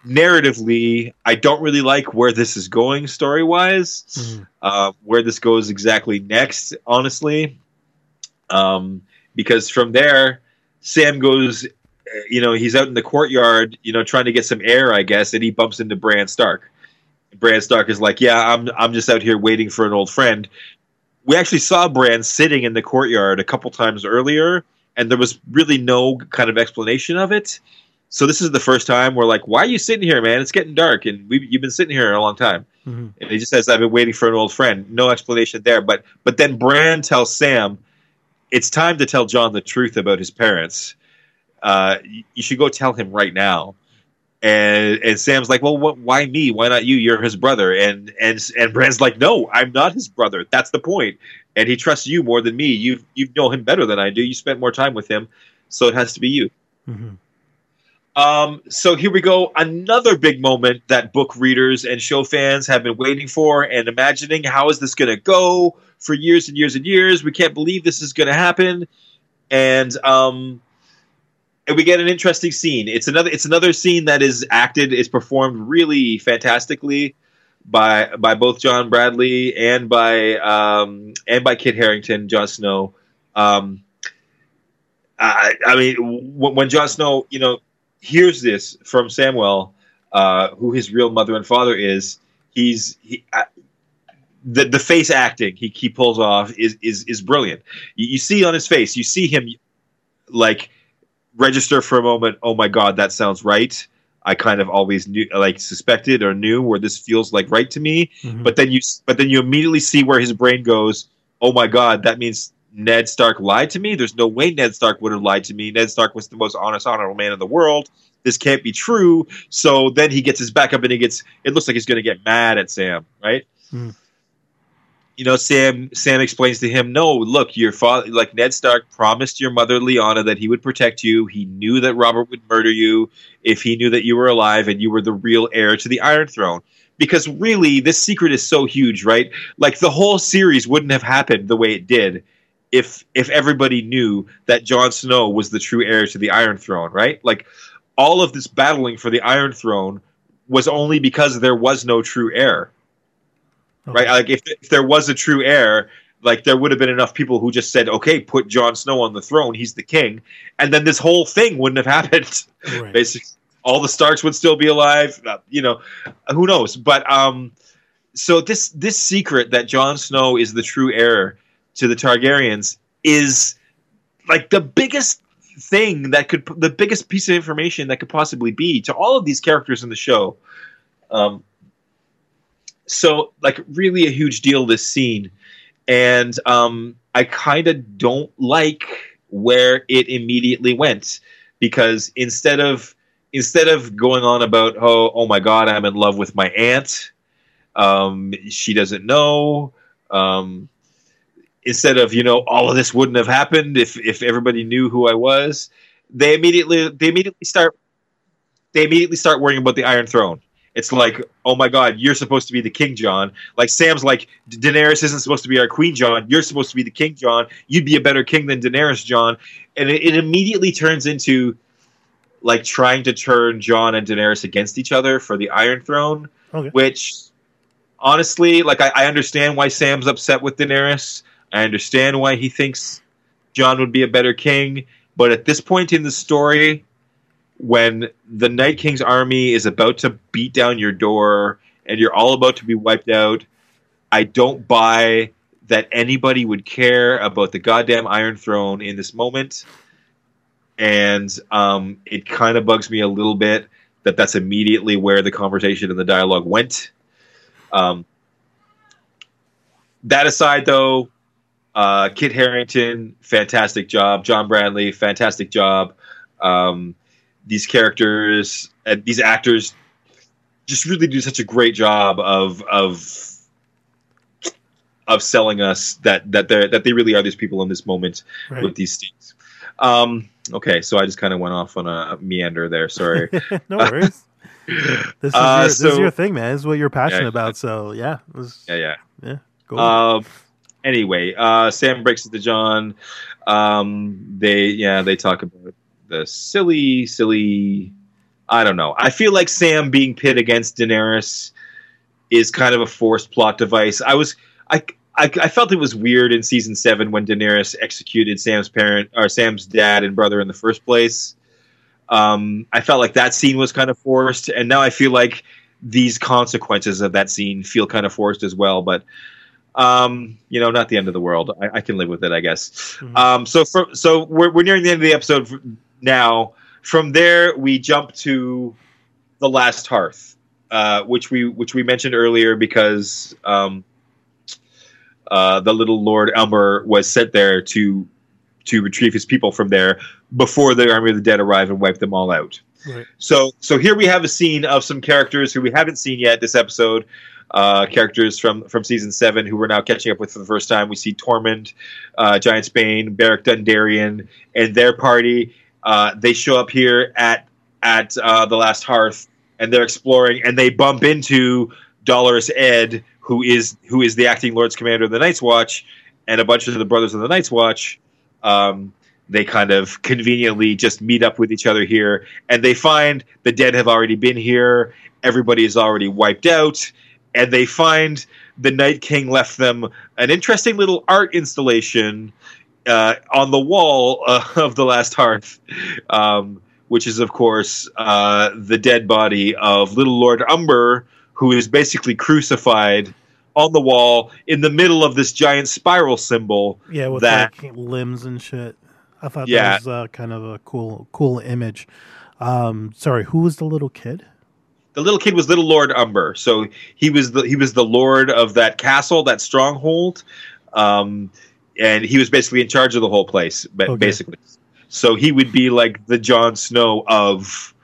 narratively, I don't really like where this is going story wise, mm-hmm. uh, where this goes exactly next. Honestly, um, because from there, Sam goes. You know, he's out in the courtyard, you know, trying to get some air, I guess, and he bumps into Bran Stark. Bran Stark is like, "Yeah, I'm I'm just out here waiting for an old friend." We actually saw Bran sitting in the courtyard a couple times earlier, and there was really no kind of explanation of it. So this is the first time we're like, "Why are you sitting here, man? It's getting dark, and we you've been sitting here a long time." Mm-hmm. And he just says, "I've been waiting for an old friend." No explanation there, but but then Bran tells Sam, "It's time to tell Jon the truth about his parents. Uh, you should go tell him right now." And and Sam's like, "Well, what, why me? Why not you? You're his brother." And and and Bran's like, "No, I'm not his brother. That's the point." And he trusts you more than me. You you know him better than I do. You spent more time with him, so it has to be you. Mm-hmm. Um, so here we go. Another big moment that book readers and show fans have been waiting for and imagining how is this going to go for years and years and years. We can't believe this is going to happen. And, um, and we get an interesting scene. It's another, it's another scene that is acted, is performed really fantastically by, by both John Bradley and by, um, and by Kit Harington, Jon Snow. Um, I, I mean, when Jon Snow, you know, hears this from Samwell, uh, who his real mother and father is, he's he, uh, the the face acting he, he pulls off is is is brilliant. You, you, see on his face, you see him like register for a moment. Oh my god, that sounds right. I kind of always knew, like suspected or knew where this feels like right to me. Mm-hmm. But then you, but then you immediately see where his brain goes. Oh my god, that means Ned Stark lied to me. There's no way Ned Stark would have lied to me. Ned Stark was the most honest, honorable man in the world. This can't be true. So then he gets his back up and he gets. It looks like he's going to get mad at Sam, right? Mm. You know, Sam. Sam explains to him, "No, look, your father, like Ned Stark, promised your mother Lyanna that he would protect you. He knew that Robert would murder you if he knew that you were alive and you were the real heir to the Iron Throne." Because really, this secret is so huge, right? Like the whole series wouldn't have happened the way it did if if everybody knew that Jon Snow was the true heir to the Iron Throne, right? Like all of this battling for the Iron Throne was only because there was no true heir. Okay. Right? Like if, if there was a true heir, like there would have been enough people who just said, "Okay, put Jon Snow on the throne. He's the king," and then this whole thing wouldn't have happened. Right. Basically, all the Starks would still be alive. Uh, you know, who knows? But um, so this this secret that Jon Snow is the true heir to the Targaryens is like the biggest thing that could the biggest piece of information that could possibly be to all of these characters in the show. Um, so like really a huge deal this scene, and um, I kind of don't like where it immediately went because instead of instead of going on about oh oh my god I'm in love with my aunt, um, she doesn't know. Um, instead of you know all of this wouldn't have happened if if everybody knew who I was. They immediately they immediately start they immediately start worrying about the Iron Throne. It's like, oh my God, you're supposed to be the King Jon. Like Sam's like, Daenerys isn't supposed to be our Queen Jon. You're supposed to be the King Jon. You'd be a better king than Daenerys Jon. And it, it immediately turns into like trying to turn Jon and Daenerys against each other for the Iron Throne. Okay. Which honestly, like I, I understand why Sam's upset with Daenerys. I understand why he thinks Jon would be a better king, but at this point in the story, when the Night King's army is about to beat down your door and you're all about to be wiped out, I don't buy that anybody would care about the goddamn Iron Throne in this moment. And um, it kind of bugs me a little bit that that's immediately where the conversation and the dialogue went. Um, that aside, though, uh, Kit Harington, fantastic job. John Bradley, fantastic job. Um, these characters, uh, these actors, just really do such a great job of of of selling us that that they that they really are these people in this moment right. with these things. Um, okay, so I just kind of went off on a meander there. Sorry. no worries. This is, Uh, your, this is your thing, man. This is what you're passionate Yeah. about. So yeah, was- yeah, yeah. yeah. Go. Um, anyway, uh, Sam breaks it to Jon. Um, they, yeah, they talk about the silly, silly. I don't know. I feel like Sam being pit against Daenerys is kind of a forced plot device. I was, I, I, I felt it was weird in season seven when Daenerys executed Sam's parent or Sam's dad and brother in the first place. Um, I felt like that scene was kind of forced, and now I feel like these consequences of that scene feel kind of forced as well. But um, you know, not the end of the world. I, I can live with it, I guess. Mhm. Um, so for, so we're, we're nearing the end of the episode now. From there, we jump to the last hearth, uh, which we which we mentioned earlier because um, uh, the little Lord Umber was sent there to to retrieve his people from there before the army of the dead arrive and wipe them all out. Right. So so here we have a scene of some characters who we haven't seen yet this episode. Uh, characters from from season seven who we're now catching up with for the first time. We see Tormund, uh, Giantsbane, Beric Dondarrion, and their party. Uh, they show up here at at uh, the last hearth, and they're exploring, and they bump into Dolorous Edd, who is who is the acting Lord's Commander of the Night's Watch, and a bunch of the brothers of the Night's Watch. Um, they kind of conveniently just meet up with each other here, and they find the dead have already been here. Everybody is already wiped out, and they find the Night King left them an interesting little art installation uh, on the wall uh, of the last hearth, um, which is, of course, uh, the dead body of Little Lord Umber, who is basically crucified on the wall in the middle of this giant spiral symbol. yeah, with that- like limbs and shit. I thought Yeah. that was uh, kind of a cool, cool image. Um, sorry, who was the little kid? The little kid was Little Lord Umber, so he was the he was the lord of that castle, that stronghold, um, and he was basically in charge of the whole place, Okay. basically. So he would be like the Jon Snow of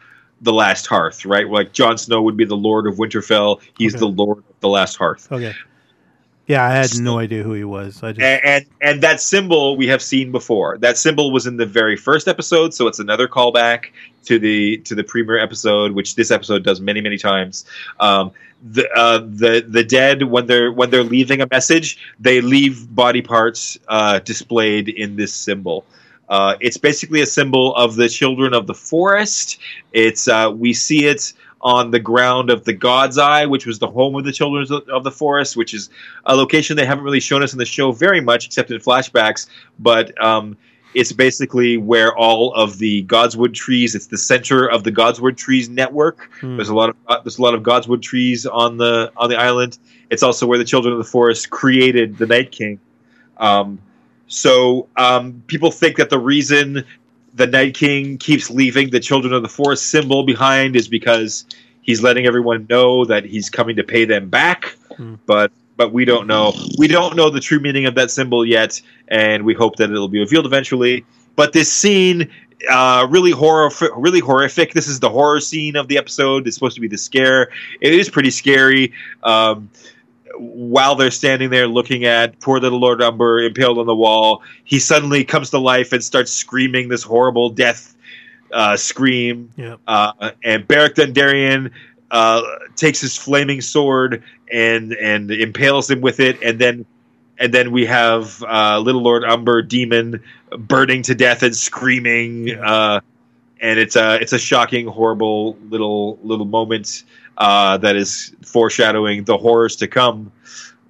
the Last Hearth, right? Like Jon Snow would be the Lord of Winterfell. He's Okay. the Lord of the Last Hearth. Okay. Yeah, I had no idea who he was. I just and, and and that symbol we have seen before. That symbol was in the very first episode, so it's another callback to the to the premiere episode, which this episode does many many times. Um, the uh, the the dead when they're when they're leaving a message, they leave body parts uh, displayed in this symbol. Uh, it's basically a symbol of the children of the forest. It's uh, we see it on the ground of the God's Eye, which was the home of the children of- the forest, which is a location they haven't really shown us in the show very much, except in flashbacks. But um, it's basically where all of the Godswood trees. It's the center of the Godswood trees network. Hmm. There's a lot of uh, there's a lot of Godswood trees on the on the island. It's also where the children of the forest created the Night King. Um, so um, people think that the reason the Night King keeps leaving the children of the forest symbol behind is because he's letting everyone know that he's coming to pay them back. Hmm. But but we don't know. We don't know the true meaning of that symbol yet, and we hope that it'll be revealed eventually. But this scene, uh, really horror, really horrific. This is the horror scene of the episode. It's supposed to be the scare. It is pretty scary. Um, while they're standing there looking at poor little Lord Umber impaled on the wall, he suddenly comes to life and starts screaming this horrible death uh, scream. Yep. Uh, and Beric Dondarrion uh, takes his flaming sword and and impales him with it, and then and then we have uh, little Lord Umber demon burning to death and screaming. Yeah. Uh, and it's a it's a shocking, horrible little little moment uh, that is foreshadowing the horrors to come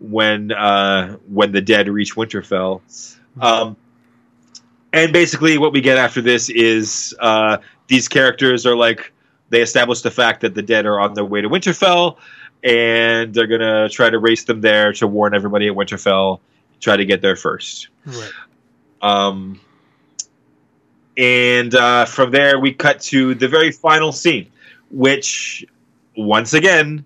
when uh, when the dead reach Winterfell. Um, and basically, what we get after this is uh, these characters are like they establish the fact that the dead are on their way to Winterfell, and they're gonna try to race them there to warn everybody at Winterfell, try to get there first. Right. Um, and uh, from there, we cut to the very final scene, which, once again,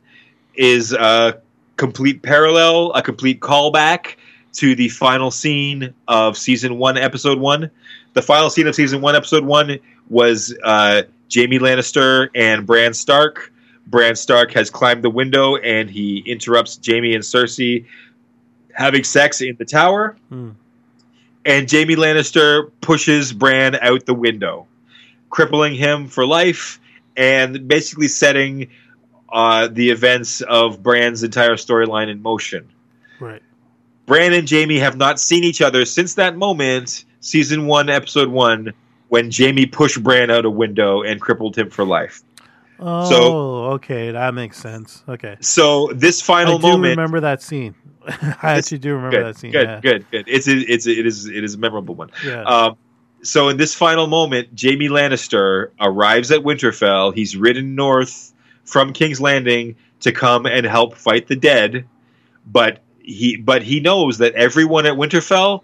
is a complete parallel, a complete callback to the final scene of season one, episode one. The final scene of season one, episode one, was uh, Jaime Lannister and Bran Stark. Bran Stark has climbed the window and he interrupts Jaime and Cersei having sex in the tower Hmm. and Jaime Lannister pushes Bran out the window, crippling him for life, and basically setting uh, the events of Bran's entire storyline in motion. Right. Bran and Jaime have not seen each other since that moment, season one, episode one, when Jaime pushed Bran out a window and crippled him for life. Oh, okay, that makes sense. Okay. So this final I do moment, remember that scene. I actually do remember good, that scene. good, yeah. good, good. It's a, it's a, it is it is a memorable one. Yeah. Um, so in this final moment, Jaime Lannister arrives at Winterfell. He's ridden north from King's Landing to come and help fight the dead, but he but he knows that everyone at Winterfell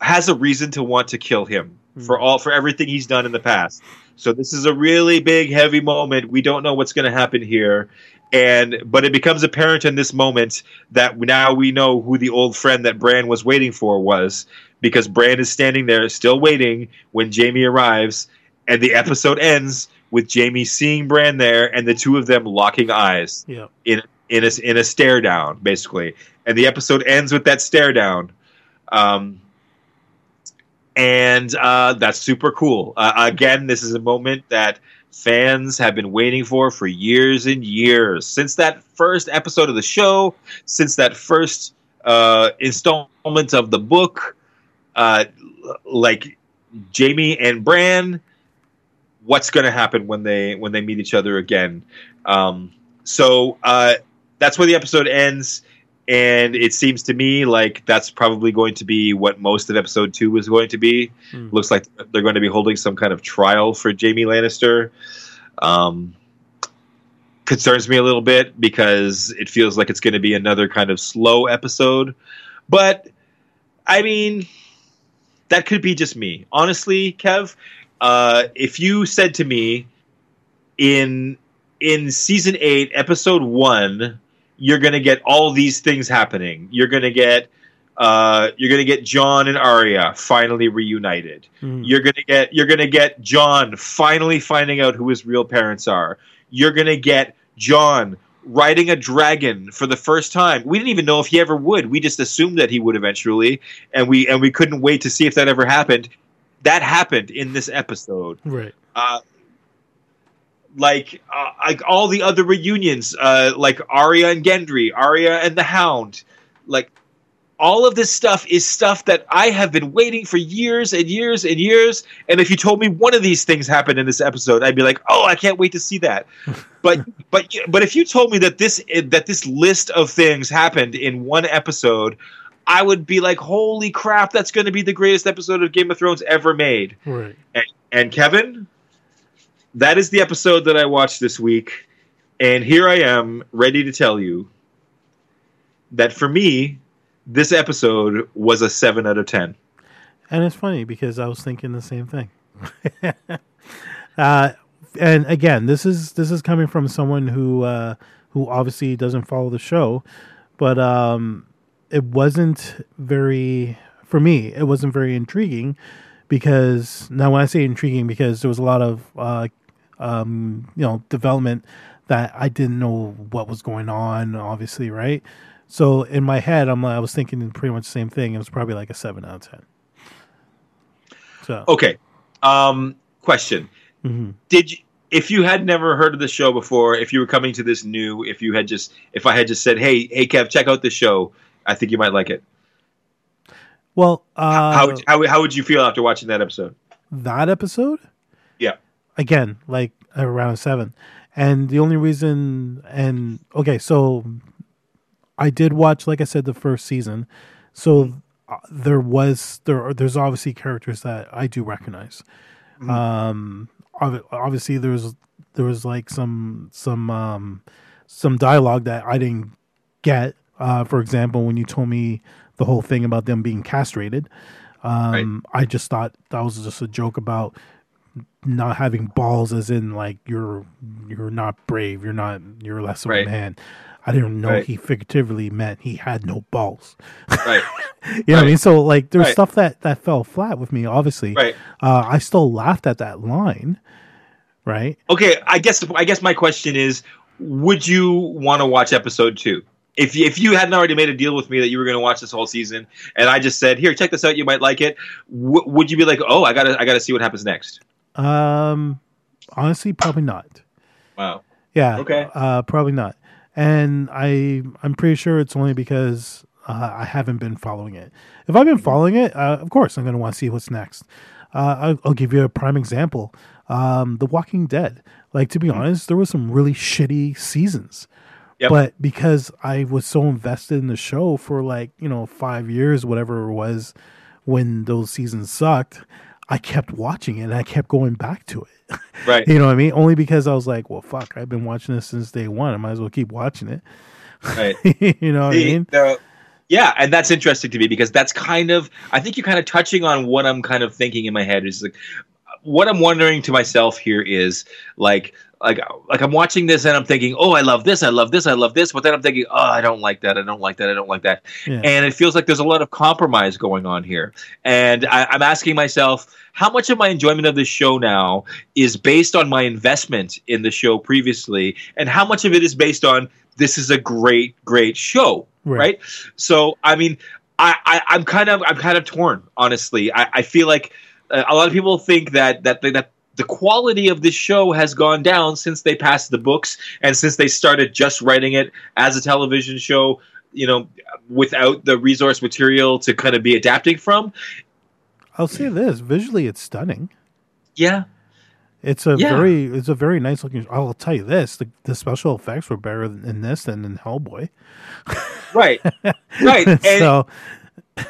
has a reason to want to kill him hmm. for all for everything he's done in the past. So this is a really big heavy moment. We don't know what's going to happen here. And but it becomes apparent in this moment that now we know who the old friend that Bran was waiting for was because Bran is standing there still waiting when Jaime arrives and the episode ends with Jaime seeing Bran there and the two of them locking eyes yeah. in in a in a stare down basically. And the episode ends with that stare down. Um and uh, that's super cool. Uh, again, this is a moment that fans have been waiting for for years and years since that first episode of the show, since that first uh, installment of the book. Uh, like Jaime and Bran, what's going to happen when they when they meet each other again? Um, so uh, that's where the episode ends and it seems to me like that's probably going to be what most of episode two is going to be. Hmm. Looks like they're going to be holding some kind of trial for Jaime Lannister. Um, concerns me a little bit because it feels like it's going to be another kind of slow episode. But I mean, that could be just me. Honestly, Kev, uh, if you said to me in in season eight, episode one, you're going to get all these things happening. You're going to get uh, you're going to get Jon and Arya finally reunited. Mhm. You're going to get you're going to get Jon finally finding out who his real parents are. You're going to get Jon riding a dragon for the first time. We didn't even know if he ever would. We just assumed that he would eventually, and we and we couldn't wait to see if that ever happened. That happened in this episode Right. uh, like uh, like all the other reunions, uh, like Arya and Gendry, Arya and the Hound, like all of this stuff is stuff that I have been waiting for years and years and years. And if you told me one of these things happened in this episode, I'd be like, "Oh, I can't wait to see that." but but but if you told me that this that this list of things happened in one episode, I would be like, "Holy crap, that's going to be the greatest episode of Game of Thrones ever made." Right. And, and Kevin, that is the episode that I watched this week. And here I am, ready to tell you that for me, this episode was a 7 out of 10. And it's funny because I was thinking the same thing. uh, and again, this is this is coming from someone who uh, who obviously doesn't follow the show, but um, it wasn't very for me. It wasn't very intriguing because now when I say intriguing, because there was a lot of uh, um, you know development that I didn't know what was going on. Obviously, right. So in my head, I'm I was thinking pretty much the same thing. It was probably like a seven out of ten. So Okay. Um, question. mhm. Did you, if you had never heard of the show before, if you were coming to this new, if you had just, if I had just said, hey, hey, Kev, check out this show, I think you might like it. well, uh, how, how, how would you feel after watching that episode? that episode, Yeah. again, like around seven, and the only reason, and okay, so I did watch, like I said, the first season, so uh, there was there are, there's obviously characters that I do recognize. Um, obviously there was there was like some some um some dialogue that I didn't get. Uh, for example, when you told me the whole thing about them being castrated, um, I just thought that was just a joke about not having balls, as in like you're you're not brave, you're not you're less of Right. a man. I didn't know Right. he figuratively meant he had no balls. Right. You know what I mean? So like there's Right. stuff that that fell flat with me. Obviously, Right. uh, I still laughed at that line, right? Okay. I guess, I guess my question is, would you want to watch episode two? If you, if you hadn't already made a deal with me that you were going to watch this whole season, and I just said, "Here, check this out, you might like it," w- would you be like, "Oh, I gotta I gotta see what happens next"? Um, honestly, probably not. Wow. Yeah. Okay. Uh, probably not. And I I'm pretty sure it's only because uh, I haven't been following it. If I've been following it, uh, of course I'm going to want to see what's next. Uh, I'll, I'll give you a prime example. Um, the Walking Dead. Like to be honest, there was some really shitty seasons. Yep. But because I was so invested in the show for like you know five years, whatever it was, when those seasons sucked, I kept watching it and I kept going back to it. Right. You know what I mean? Only because I was like, well, fuck, I've been watching this since day one. I might as well keep watching it. Right. you know what I mean? the- yeah, and that's interesting to me because that's kind of I think you're kind of touching on what I'm kind of thinking in my head is like what I'm wondering to myself here is like like like I'm watching this and I'm thinking, oh, I love this, I love this, I love this, but then I'm thinking, oh, I don't like that, I don't like that, I don't like that, Yeah. and it feels like there's a lot of compromise going on here, and I, I'm asking myself. How much of my enjoyment of this show now is based on my investment in the show previously, and how much of it is based on this is a great, great show, Right. right? So I mean, I, I I'm kind of I'm kind of torn, honestly. I, I feel like uh, a lot of people think that that that the quality of this show has gone down since they passed the books and since they started just writing it as a television show. You know, without the resource material to kind of be adapting from. I'll say this: visually, it's stunning. Yeah, It's a Yeah. very, it's a very nice looking. I'll tell you this: the, the special effects were better in this than in Hellboy. right, right. And, so,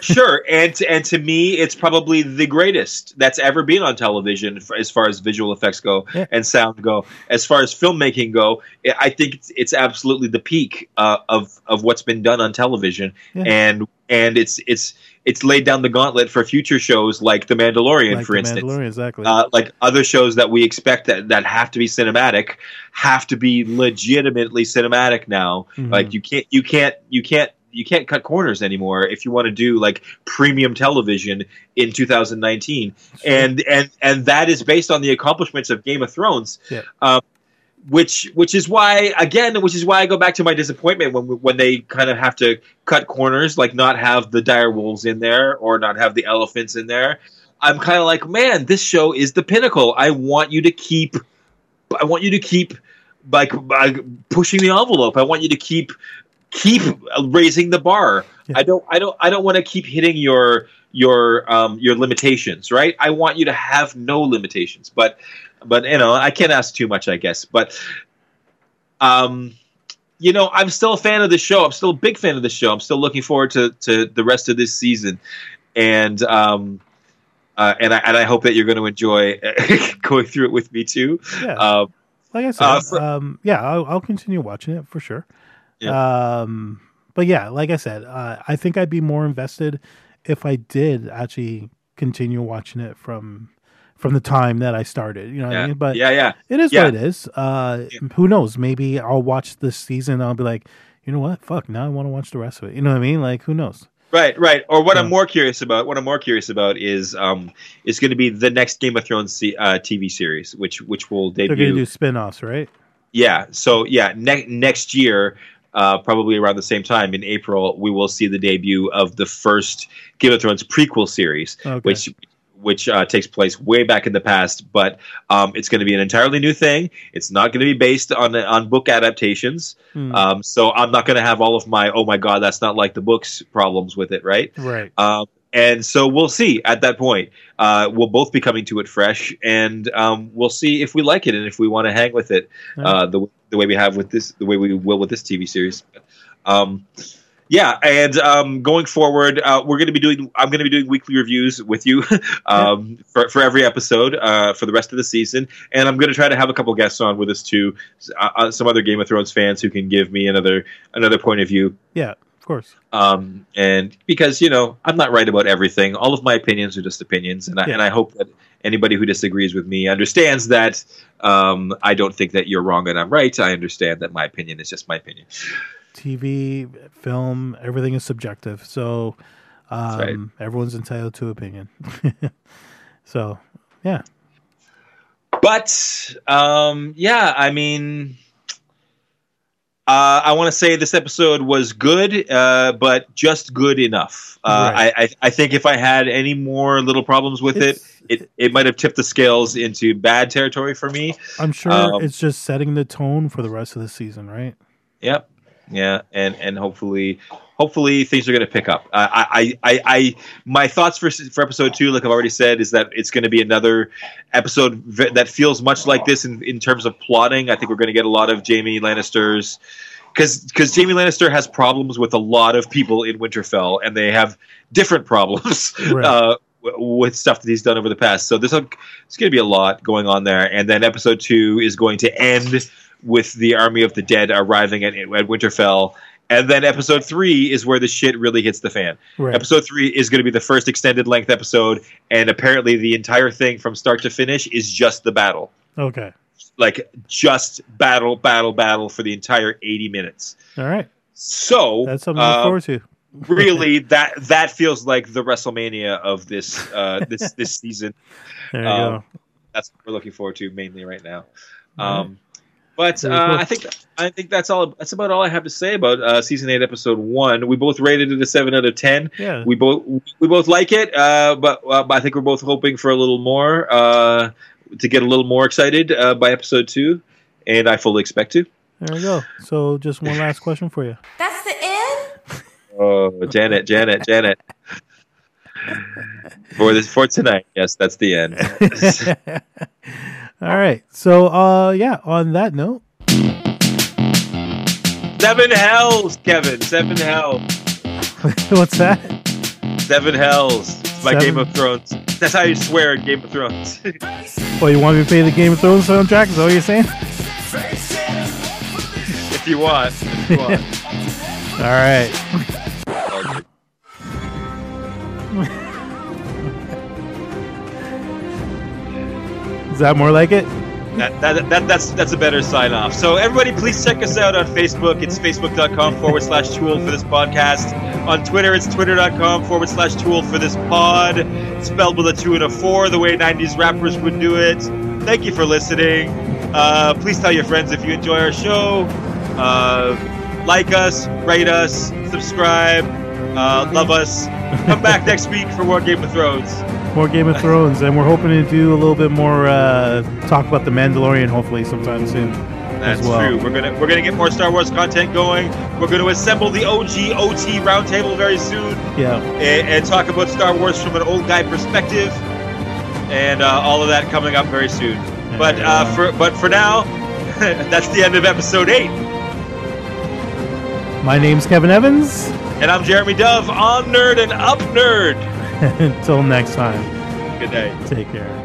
sure and to, and to me it's probably the greatest that's ever been on television f- as far as visual effects go Yeah. and sound go as far as filmmaking go i think it's, it's absolutely the peak uh, of of what's been done on television Yeah. and and it's it's it's laid down the gauntlet for future shows like the mandalorian like for the instance Mandalorian, exactly. uh, like other shows that we expect that, that have to be cinematic have to be legitimately cinematic now Mhm. like you can't you can't you can't you can't cut corners anymore if you want to do like premium television in 2019 and and and that is based on the accomplishments of game of thrones Yeah. um, which which is why again which is why i go back to my disappointment when when they kind of have to cut corners like not have the dire wolves in there or not have the elephants in there. I'm kind of like man this show is the pinnacle. I want you to keep i want you to keep like, like pushing the envelope. I want you to keep keep raising the bar Yeah. i don't i don't i don't want to keep hitting your your um your limitations right i want you to have no limitations but but you know i can't ask too much i guess but um you know i'm still a fan of the show i'm still a big fan of the show i'm still looking forward to to the rest of this season and um uh, and I and I hope that you're going to enjoy going through it with me too. yeah, Um, like I said, uh, for- um, yeah, I'll, I'll continue watching it for sure. Um, but yeah, like I said, uh, I think I'd be more invested if I did actually continue watching it from from the time that I started. You know what I mean? But yeah, yeah, It is Yeah. what it is. Uh, Who knows? Maybe I'll watch this season. And I'll be like, you know what? Fuck. Now I want to watch the rest of it. You know what I mean? Like, who knows? right, right. Or what I'm more curious about, what I'm more curious about is um is going to be the next Game of Thrones uh, TV series, which which will debut. They're going to do spin offs, right? Yeah. So yeah, ne- next year, uh, probably around the same time in April, we will see the debut of the first Game of Thrones prequel series, Okay. which which uh, takes place way back in the past. But um, it's going to be an entirely new thing. It's not going to be based on on book adaptations. Hmm. Um, so I'm not going to have all of my oh my god that's not like the books problems with it, right? right. Um, and so we'll see at that point. Uh, we'll both be coming to it fresh, and um, we'll see if we like it and if we want to hang with it uh, the the way we have with this, the way we will with this TV series. Um, yeah, and um, going forward, uh, we're going to be doing. I'm going to be doing weekly reviews with you um, for for every episode uh, for the rest of the season, and I'm going to try to have a couple guests on with us too, uh, uh, some other Game of Thrones fans who can give me another another point of view Yeah, course. um, and because you know I'm not right about everything, all of my opinions are just opinions, and I, Yeah. and I hope that anybody who disagrees with me understands that um, I don't think that you're wrong and I'm right. I understand that my opinion is just my opinion. TV, film, everything is subjective. So um, right. everyone's entitled to opinion. so, yeah. But um, yeah, I mean, Uh, I want to say this episode was good, uh, but just good enough. Uh, Right. I, I, I think if I had any more little problems with It's- it, it, it might have tipped the scales into bad territory for me. I'm sure Um, it's just setting the tone for the rest of the season, right? Yep. Yeah, and and hopefully, hopefully things are going to pick up. I, I, I, I, my thoughts for for episode two, like I've already said, is that it's going to be another episode v- that feels much like this in in terms of plotting. I think we're going to get a lot of Jaime Lannister's because because Jaime Lannister has problems with a lot of people in Winterfell, and they have different problems. Right. Uh, w- with stuff that he's done over the past, so there's a, there's going to be a lot going on there, and then episode two is going to end with the army of the dead arriving at, at Winterfell. And then episode three is where the shit really hits the fan. Right. Episode three is going to be the first extended length episode, and apparently the entire thing from start to finish is just the battle. Okay. Like just battle, battle, battle for the entire 80 minutes. All right. So That's something to look uh, forward to. really that that feels like the WrestleMania of this uh, this this season. There you um, go. That's what we're looking forward to mainly right now. Um, but uh. I think I think that's all. That's about all I have to say about uh, season eight, episode one. We both rated it a seven out of ten. Yeah. We both we both like it, uh, but, uh, but I think we're both hoping for a little more uh, to get a little more excited uh, by episode two, and I fully expect to. There we go. So, just one last question for you. That's the end? Oh, Janet, Janet, Janet. For this for tonight, yes, that's the end. All right. So, uh, yeah. On that note, Seven hells, Kevin. Seven hells. what's that? Seven hells. It's my Seven- Game of Thrones. That's how you swear in Game of Thrones. Oh, you want me to play the Game of Thrones soundtrack? Is that what you're saying? if you want. If you want. All right. That more like it? That, that, that, that's that's a better sign off. So everybody, please check us out on Facebook. It's facebook.com forward slash tool for this podcast. On Twitter, it's twitter.com forward slash tool for this pod. Spelled with a two and a four, the way 90s rappers would do it. Thank you for listening. Uh, please tell your friends if you enjoy our show. Uh, like us, rate us, subscribe, uh, love us. Come back next week for more Game of Thrones. More Game of Thrones, and we're hoping to do a little bit more uh, talk about the Mandalorian, hopefully sometime soon. That's as well. true. We're gonna we're gonna get more Star Wars content going. We're gonna assemble the OG OT roundtable very soon Yeah. and, and talk about Star Wars from an old guy perspective, and uh, all of that coming up very soon. But There uh, go. for but for now, that's the end of episode eight. My name's Kevin Evans. And I'm Jeremy Dove on Nerd and Up Nerd. Until next time, Good day. take care.